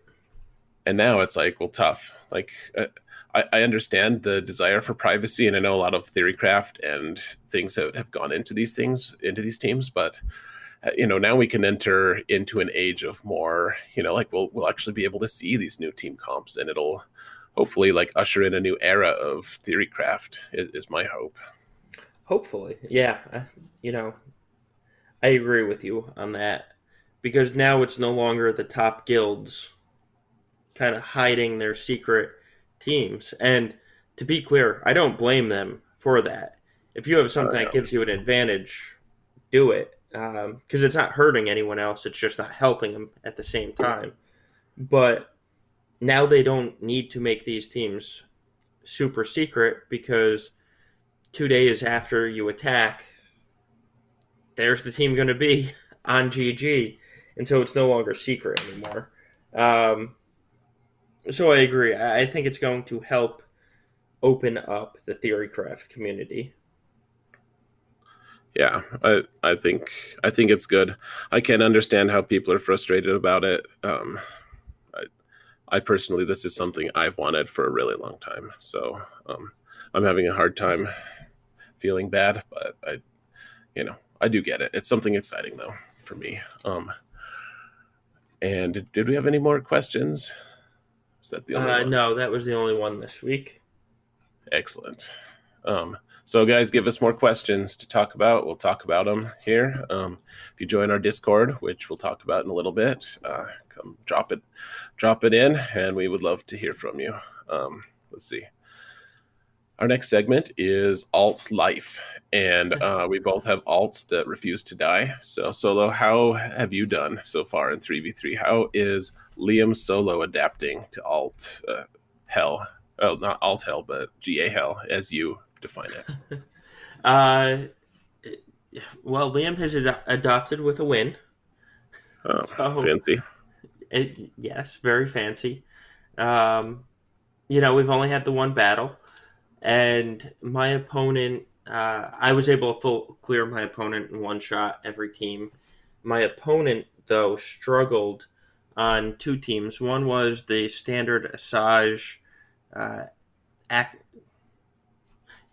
And now it's like, well, tough. Like, uh, I, I understand the desire for privacy, and I know a lot of theorycraft and things have, have gone into these things, into these teams, but uh, you know, now we can enter into an age of more, you know, like we'll we'll actually be able to see these new team comps, and it'll hopefully like usher in a new era of theorycraft. Is, is my hope. Hopefully, yeah. I- You know, I agree with you on that because now it's no longer the top guilds kind of hiding their secret teams. And to be clear, I don't blame them for that. If you have something that gives you an advantage, do it um, because it's not hurting anyone else. It's just not helping them at the same time. But now they don't need to make these teams super secret because two days after you attack, there's the team going to be on GG, and so it's no longer secret anymore. Um, so I agree. I think it's going to help open up the theorycraft community. Yeah, I I think I think it's good. I can understand how people are frustrated about it. Um, I personally, this is something I've wanted for a really long time. So um, I'm having a hard time feeling bad, but I, you know, I do get it. It's something exciting though for me. Um, and did, did we have any more questions? Is that the only uh, one? No, that was the only one this week. Excellent. Um, so, guys, give us more questions to talk about. We'll talk about them here. Um, if you join our Discord, which we'll talk about in a little bit, uh, come drop it, drop it in, and we would love to hear from you. Um, let's see. Our next segment is alt life, and uh, we both have alts that refuse to die. So, Solo, how have you done so far in three v three? How is Liam Solo adapting to alt uh, hell? Oh, not alt hell, but GA hell, as you define it? uh, well, Liam has ad- adopted with a win. Oh, so, fancy. It, yes, very fancy. Um, you know, we've only had the one battle, and my opponent. Uh, I was able to full clear my opponent in one shot every team. My opponent, though, struggled on two teams. One was the standard Asajj, uh, ac-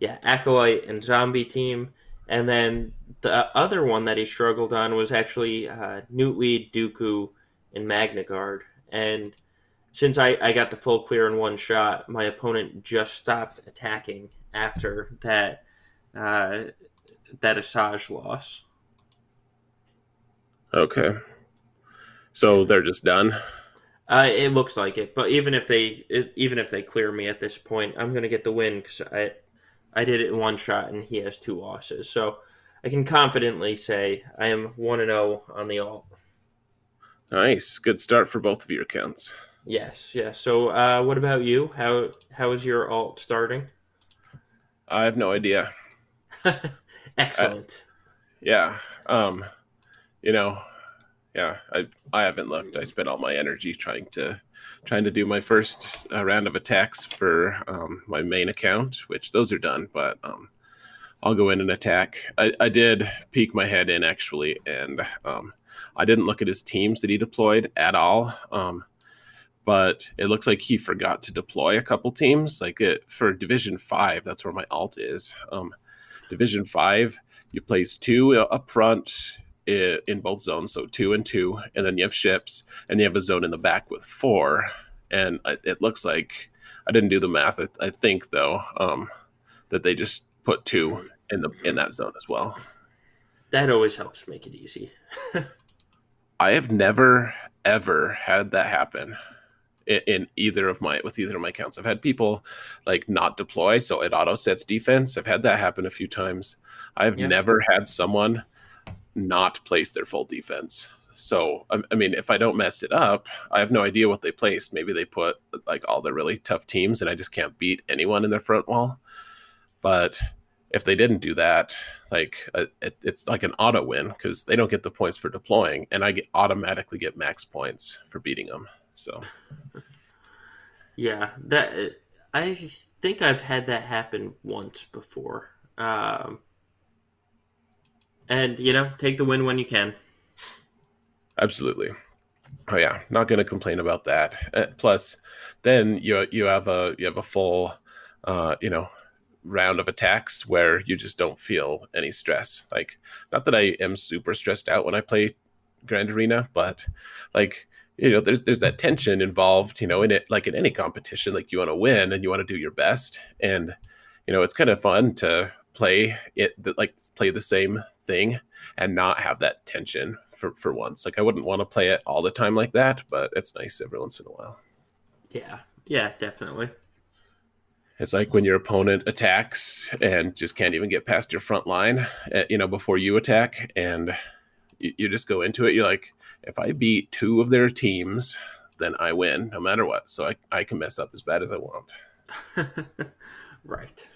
yeah, Acolyte and Zombie team. And then the other one that he struggled on was actually uh, Newtweed, Dooku, and Magna Guard. And since I, I got the full clear in one shot, my opponent just stopped attacking after that uh, that Asajj loss. Okay. So they're just done. Uh, it looks like it, but even if they even if they clear me at this point, I'm gonna get the win because I I did it in one shot and he has two losses. So I can confidently say I am 1 0 on the alt. Nice. Good start for both of your accounts. Yes, yes. So uh, what about you? How how is your alt starting? I have no idea. Excellent. I, yeah. Um, you know, yeah, I I haven't looked. I spent all my energy trying to trying to do my first uh, round of attacks for um, my main account, which those are done. But um, I'll go in and attack. I, I did peek my head in actually, and um, I didn't look at his teams that he deployed at all. Um, but it looks like he forgot to deploy a couple teams. Like it, for Division Five, that's where my alt is. Um, Division Five, you place two up front in both zones, so two and two, and then you have ships, and you have a zone in the back with four. And it looks like I didn't do the math. I, think though um, that they just put two in the in that zone as well. That always helps make it easy. I have never ever had that happen in, in, either of my with either of my accounts. I've had people like not deploy, so it auto sets defense. I've had that happen a few times. I've yeah. never had someone not place their full defense. So, I, mean, if I don't mess it up, I have no idea what they placed. Maybe they put like all the really tough teams and I just can't beat anyone in their front wall. But if they didn't do that, like uh, it, it's like an auto win because they don't get the points for deploying, and I get automatically get max points for beating them. So, yeah, that I think I've had that happen once before. Um, and you know, take the win when you can. Absolutely. Oh yeah, not going to complain about that. Uh, plus, then you you have a you have a full, uh, you know, round of attacks where you just don't feel any stress. Like, not that I am super stressed out when I play Grand Arena, but like you know, there's there's that tension involved. You know, in it like in any competition, like you want to win and you want to do your best, and you know, it's kind of fun to play it like play the same thing and not have that tension for, for once. Like I wouldn't want to play it all the time like that, but it's nice every once in a while. Yeah. Yeah, definitely. It's like when your opponent attacks and just can't even get past your front line, eh, you know, before you attack, and you, you just go into it. You're like, if I beat two of their teams, then I win, no matter what. So I, I can mess up as bad as I want. right.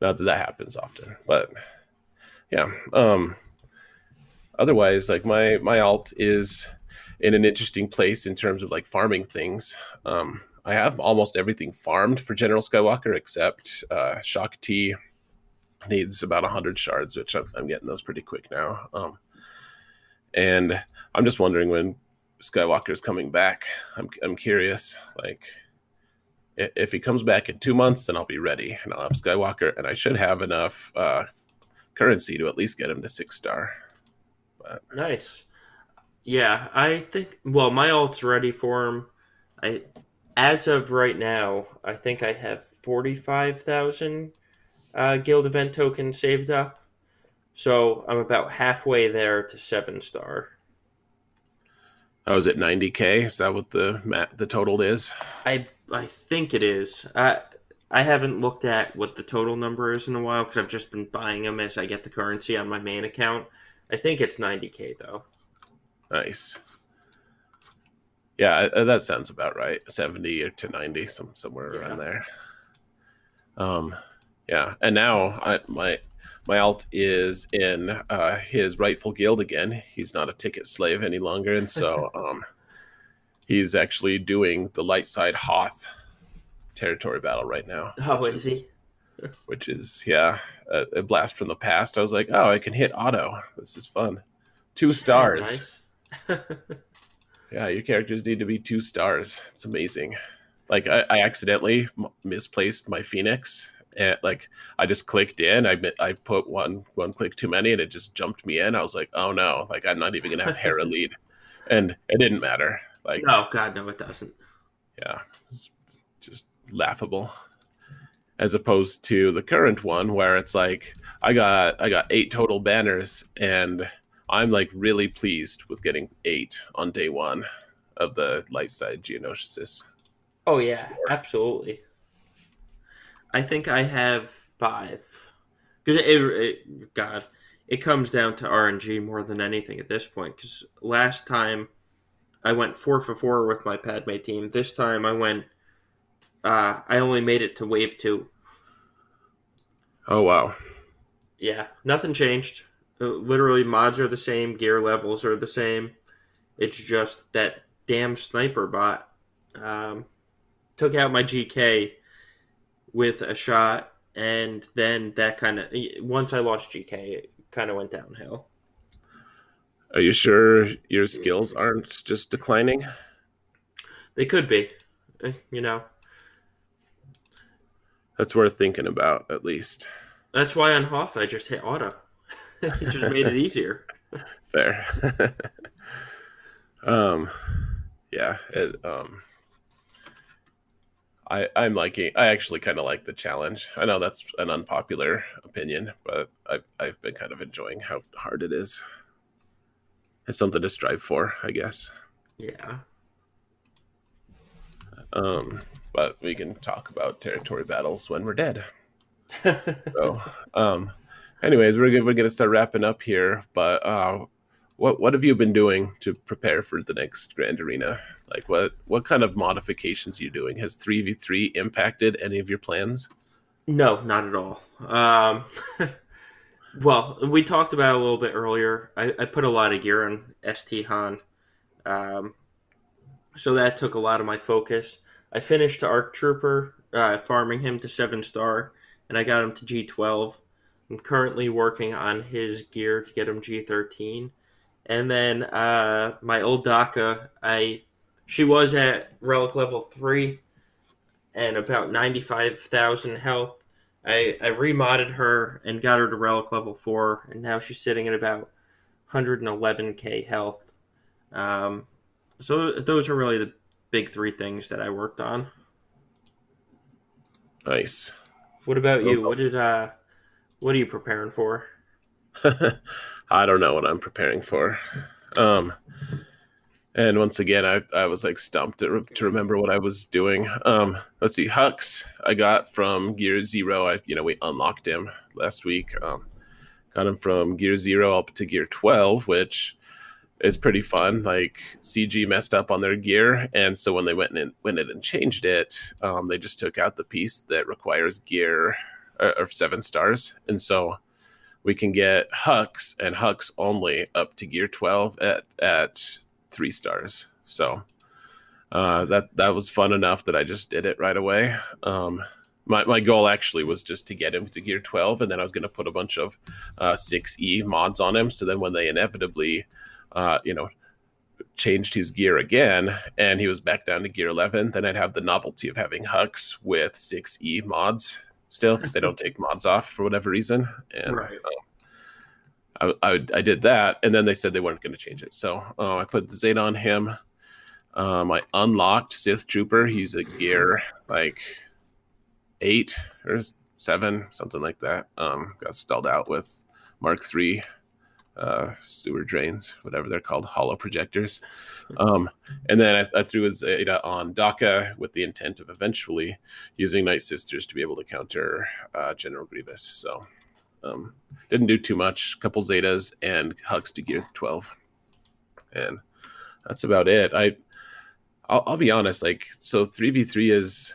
Not that that happens often, but yeah. Um, otherwise, like my my alt is in an interesting place in terms of like farming things. Um, I have almost everything farmed for General Skywalker except uh, Shaak Ti needs about 100 shards, which I'm, I'm getting those pretty quick now. Um, and I'm just wondering when Skywalker's coming back. I'm, I'm curious, like, if he comes back in two months, then I'll be ready and I'll have Skywalker, and I should have enough uh, currency to at least get him to six star. But... Nice. Yeah, I think. Well, my alt's ready for him. I, as of right now, I think I have forty five thousand uh, guild event token saved up. So I'm about halfway there to seven star. Oh, is it 90k? Is that what the the total is? I I think it is. I I haven't looked at what the total number is in a while because I've just been buying them as I get the currency on my main account. I think it's 90k though. Nice. Yeah, that sounds about right. 70 to 90, some somewhere yeah. around there. Um, yeah, and now I, my my alt is in uh, his rightful guild again. He's not a ticket slave any longer, and so um, he's actually doing the light side Hoth territory battle right now. Oh, is, is he? which is yeah, a, a, blast from the past. I was like, oh, I can hit auto. This is fun. Two stars. nice. yeah, your characters need to be two stars. It's amazing. Like I, I accidentally misplaced my phoenix and like I just clicked in. I I put one one click too many, and it just jumped me in. I was like, oh no, like I'm not even gonna have Hera lead, and it didn't matter. Like, oh god, no, it doesn't. Yeah, laughable. As opposed to the current one, where it's like I got I got eight total banners, and I'm like really pleased with getting eight on day one of the light side Geonosis. Oh yeah, absolutely. I think I have five because it, it, God, it comes down to RNG more than anything at this point. Because last time I went four for four with my Padme team. This time I went. Uh, I only made it to wave two. Oh wow! Yeah, nothing changed. Uh, literally, mods are the same, gear levels are the same. It's just that damn sniper bot um, took out my GK with a shot, and then that kind of once I lost GK, it kind of went downhill. Are you sure your skills aren't just declining? They could be, eh, you know. That's worth thinking about, at least. That's why on Hoth I just hit auto. it just made it easier. Fair. um, yeah. It, um, I, I'm liking. I actually kind of like the challenge. I know that's an unpopular opinion, but I've I've been kind of enjoying how hard it is. It's something to strive for, I guess. Yeah. Um, but we can talk about territory battles when we're dead. so, um, anyways, we're we're gonna start wrapping up here. But uh, what what have you been doing to prepare for the next Grand Arena? Like what what kind of modifications are you doing? Has three v three impacted any of your plans? No, not at all. Um, well, we talked about a little bit earlier. I, I, put a lot of gear on ST Han, um, so that took a lot of my focus. I finished Arc Trooper, uh, farming him to seven star, and I got him to G twelve. I'm currently working on his gear to get him G thirteen, and then uh, my old Daka, I she was at relic level three and about ninety five thousand health. I I remodded her and got her to relic level four, and now she's sitting at about 111k health. Um, so those are really the big three things that I worked on. Nice. What about you? What did uh, what are you preparing for? I don't know what I'm preparing for. Um, and once again, I, I was like stumped to, to remember what I was doing. Um, let's see, Hux, I got from Gear Zero. I you know we unlocked him last week. Um, got him from Gear Zero up to Gear Twelve, which is pretty fun. Like CG messed up on their gear, and so when they went in went in and changed it, um, they just took out the piece that requires gear or, or seven stars, and so we can get Hux and Hux only up to gear 12 at at three stars. So uh, that that was fun enough that I just did it right away. Um, my, my goal actually was just to get him to gear 12 and then i was going to put a bunch of uh, 6e mods on him so then when they inevitably uh, you know changed his gear again and he was back down to gear 11 then i'd have the novelty of having hux with 6e mods still because they don't take mods off for whatever reason and Right. um, I, I, I did that and then they said they weren't going to change it. So uh, i put the zeta on him. Um, i unlocked sith trooper. He's a gear like eight or seven, something like that. Um, got stalled out with Mark III uh, sewer drains, whatever they're called, holo projectors. Um, and then I, I threw a Zeta on Daka with the intent of eventually using Night Sisters to be able to counter uh, General Grievous. So um, didn't do too much. couple Zetas and Hux to Gear 12, and that's about it. I I'll, I'll be honest, like so, three v three is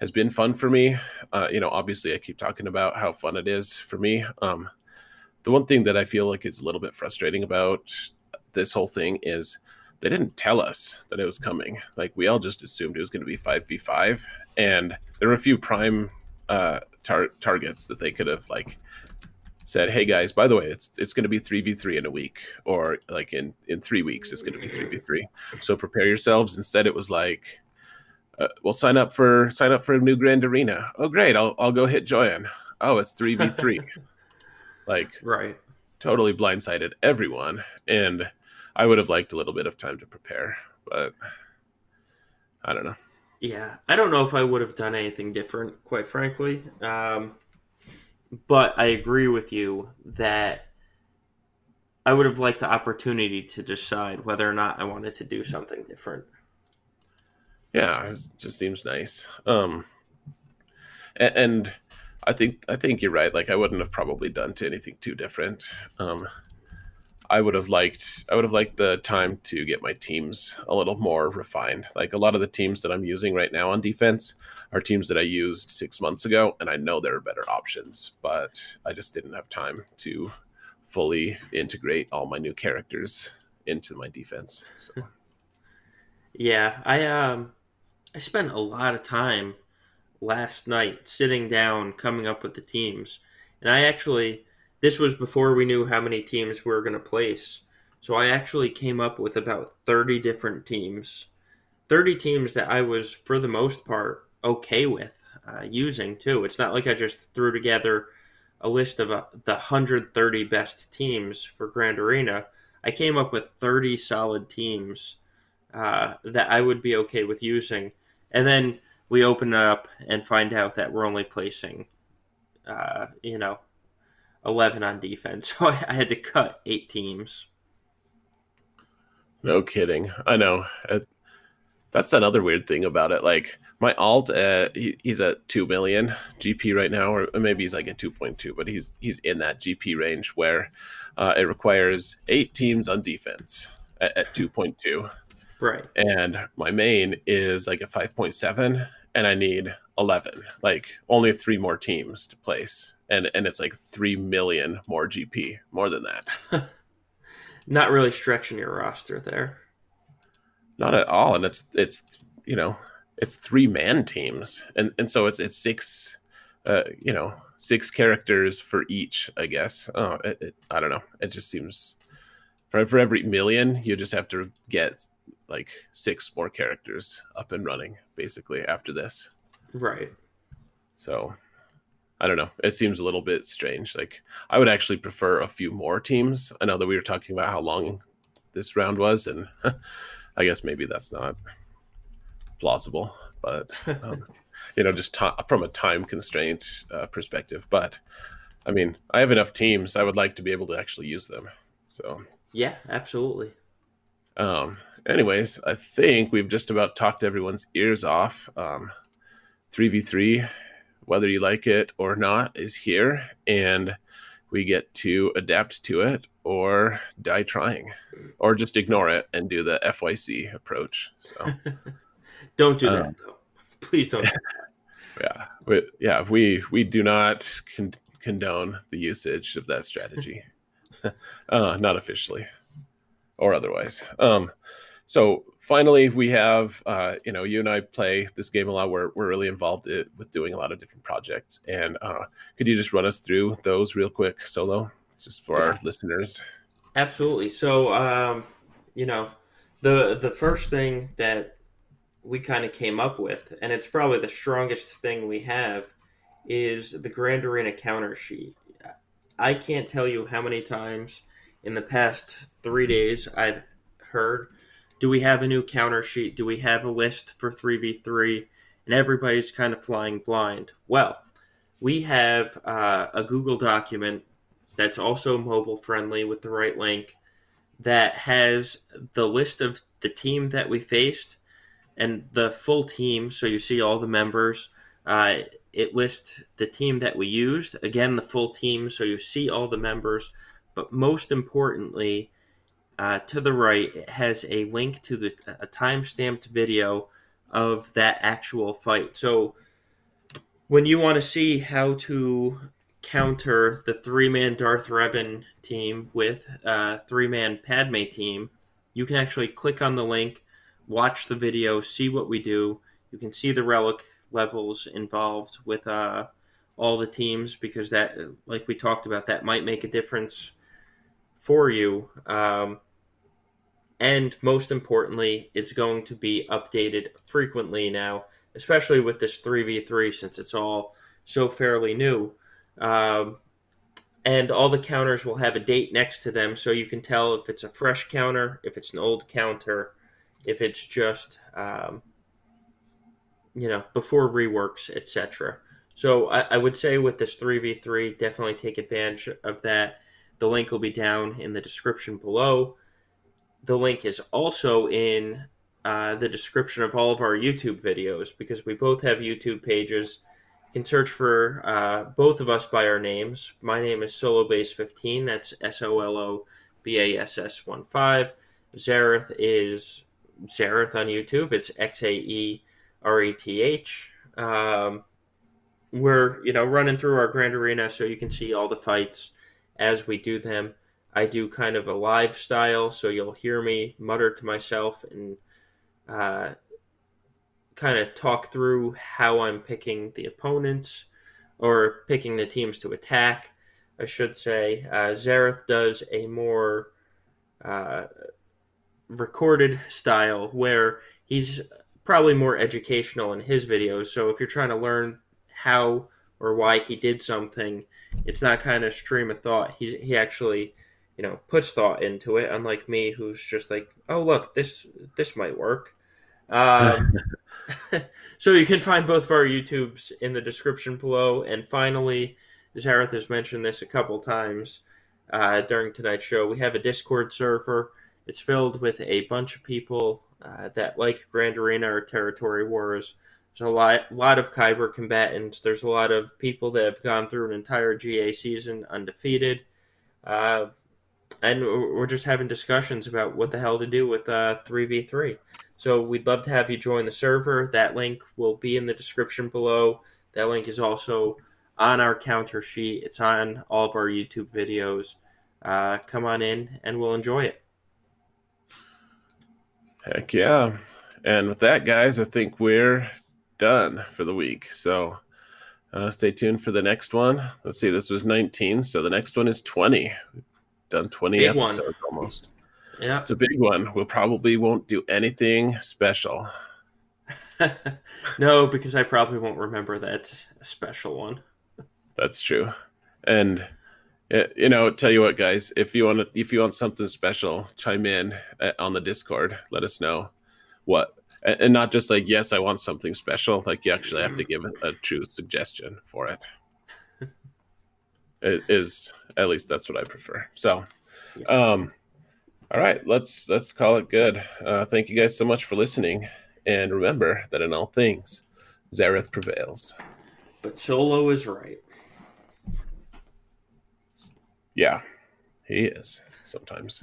has been fun for me. Uh, you know, obviously, I keep talking about how fun it is for me. Um, the one thing that I feel like is a little bit frustrating about this whole thing is they didn't tell us that it was coming. Like we all just assumed it was going to be five v five, and there were a few prime uh, tar- targets that they could have like said, "Hey guys, by the way, it's it's going to be three v three in a week, or like in in three weeks, it's going to be three v three. So prepare yourselves." Instead, it was like uh, well sign up for sign up for a new grand arena oh great i'll, I'll go hit join oh it's 3v3 like Right. totally blindsided everyone and i would have liked a little bit of time to prepare but i don't know Yeah, I don't know if I would have done anything different, quite frankly. Um, but I agree with you that I would have liked the opportunity to decide whether or not I wanted to do something different. yeah it just seems nice um and, and i think i think you're right. Like i wouldn't have probably done to anything too different. Um i would have liked i would have liked the time to get my teams a little more refined. Like a lot of the teams that i'm using right now on defense are teams that i used six months ago and i know there are better options but i just didn't have time to fully integrate all my new characters into my defense so. Yeah, I um I spent a lot of time last night sitting down coming up with the teams. And I actually this was before we knew how many teams we were going to place. So I actually came up with about 30 different teams. 30 teams that I was for the most part okay with uh, using too. It's not like I just threw together a list of uh, the 130 best teams for Grand Arena. I came up with 30 solid teams uh, that I would be okay with using. And then we open it up and find out that we're only placing, uh, you know, 11 on defense. So I, I had to cut eight teams. No kidding. I know. Uh, that's another weird thing about it. Like my alt, uh, he, he's at two million GP right now, or maybe he's like at two point two, but he's he's in that GP range where uh, it requires eight teams on defense at, at two point two, Right. and my main is like a five point seven, and I need eleven, like only three more teams to place, and and it's like three million more GP, more than that. Not really stretching your roster there. not at all and it's it's you know it's three man teams and and so it's it's six uh you know six characters for each i guess oh it, it, i don't know it just seems for, for every million you just have to get like six more characters up and running basically after this Right. so I don't know. It seems a little bit strange. Like I would actually prefer a few more teams. I know that we were talking about how long this round was, and I guess maybe that's not plausible, but um, you know, just from a time constraint uh, perspective. But I mean, I have enough teams. I would like to be able to actually use them. So, Yeah, absolutely. um, anyways, I think we've just about talked everyone's ears off. Um, 3v3, whether you like it or not, is here, and we get to adapt to it or die trying, or just ignore it and do the FYC approach. So, Don't do that, Um, though. Please don't. Yeah, we, yeah, we we do not con- condone the usage of that strategy, uh, not officially or otherwise. Um, so finally, we have uh, you know you and I play this game a lot. We're we're really involved it, with doing a lot of different projects. And uh, could you just run us through those real quick, solo, just for yeah. our listeners? Absolutely. So um, you know the the first thing that we kind of came up with, and it's probably the strongest thing we have, is the Grand Arena counter sheet. I can't tell you how many times in the past three days I've heard, do we have a new counter sheet? Do we have a list for 3v3? And everybody's kind of flying blind. Well, we have uh, a Google document that's also mobile friendly with the right link that has the list of the team that we faced and the full team. So you see all the members. Uh, it lists the team that we used. Again, the full team. So you see all the members. But most importantly, uh, to the right, it has a link to the a time-stamped video of that actual fight. So when you want to see how to counter the three-man Darth Revan team with a three-man Padme team, you can actually click on the link, watch the video, see what we do. You can see the relic levels involved with uh, all the teams because that, like we talked about, that might make a difference for you. Um, and most importantly, it's going to be updated frequently now, especially with this 3v3 since it's all so fairly new. Um, and all the counters will have a date next to them so you can tell if it's a fresh counter, if it's an old counter, if it's just um, you know before reworks, etc. So I, I, would say with this three v three, definitely take advantage of that. The link will be down in the description below. The link is also in uh, the description of all of our YouTube videos because we both have YouTube pages. You can search for uh, both of us by our names. My name is Solobass15. That's S O L O B A S S 1 5. Xaereth is Xaereth on YouTube. It's X A E R E T H. Um, we're you know running through our grand arena so you can see all the fights as we do them. I do kind of a live style, so you'll hear me mutter to myself and uh, kind of talk through how I'm picking the opponents or picking the teams to attack. I should say. Uh, Xaereth does a more uh, recorded style where he's probably more educational in his videos. So if you're trying to learn how or why he did something, it's not kind of stream of thought. He he actually, you know, puts thought into it. Unlike me, who's just like, oh look, this this might work. Um, so you can find both of our YouTubes in the description below. And finally, Xaereth has mentioned this a couple times uh, during tonight's show. We have a Discord server it's filled with a bunch of people uh, that like Grand Arena or Territory Wars. There's a lot, lot of Kyber combatants. There's a lot of people that have gone through an entire GA season undefeated. Uh, and we're just having discussions about what the hell to do with uh, 3v3. So we'd love to have you join the server. That link will be in the description below. That link is also on our counter sheet. It's on all of our YouTube videos. Uh, come on in and we'll enjoy it. Heck yeah. And with that, guys, I think we're done for the week. So uh, stay tuned for the next one. Let's see, this was 19. So the next one is 20. We've done 20 big episodes one. almost. Yeah. It's a big one. We'll probably won't do anything special. no, because I probably won't remember that special one. That's true. And you know, tell you what, guys, if you want if you want something special, chime in uh, on the Discord. Let us know what, and not just like, yes, I want something special. Like you actually have to give a true suggestion for it. It is at least that's what I prefer. So, um, all right, let's let's call it good. Uh, thank you guys so much for listening, and remember that in all things, Xaereth prevails. But Solo is right. Yeah, he is sometimes.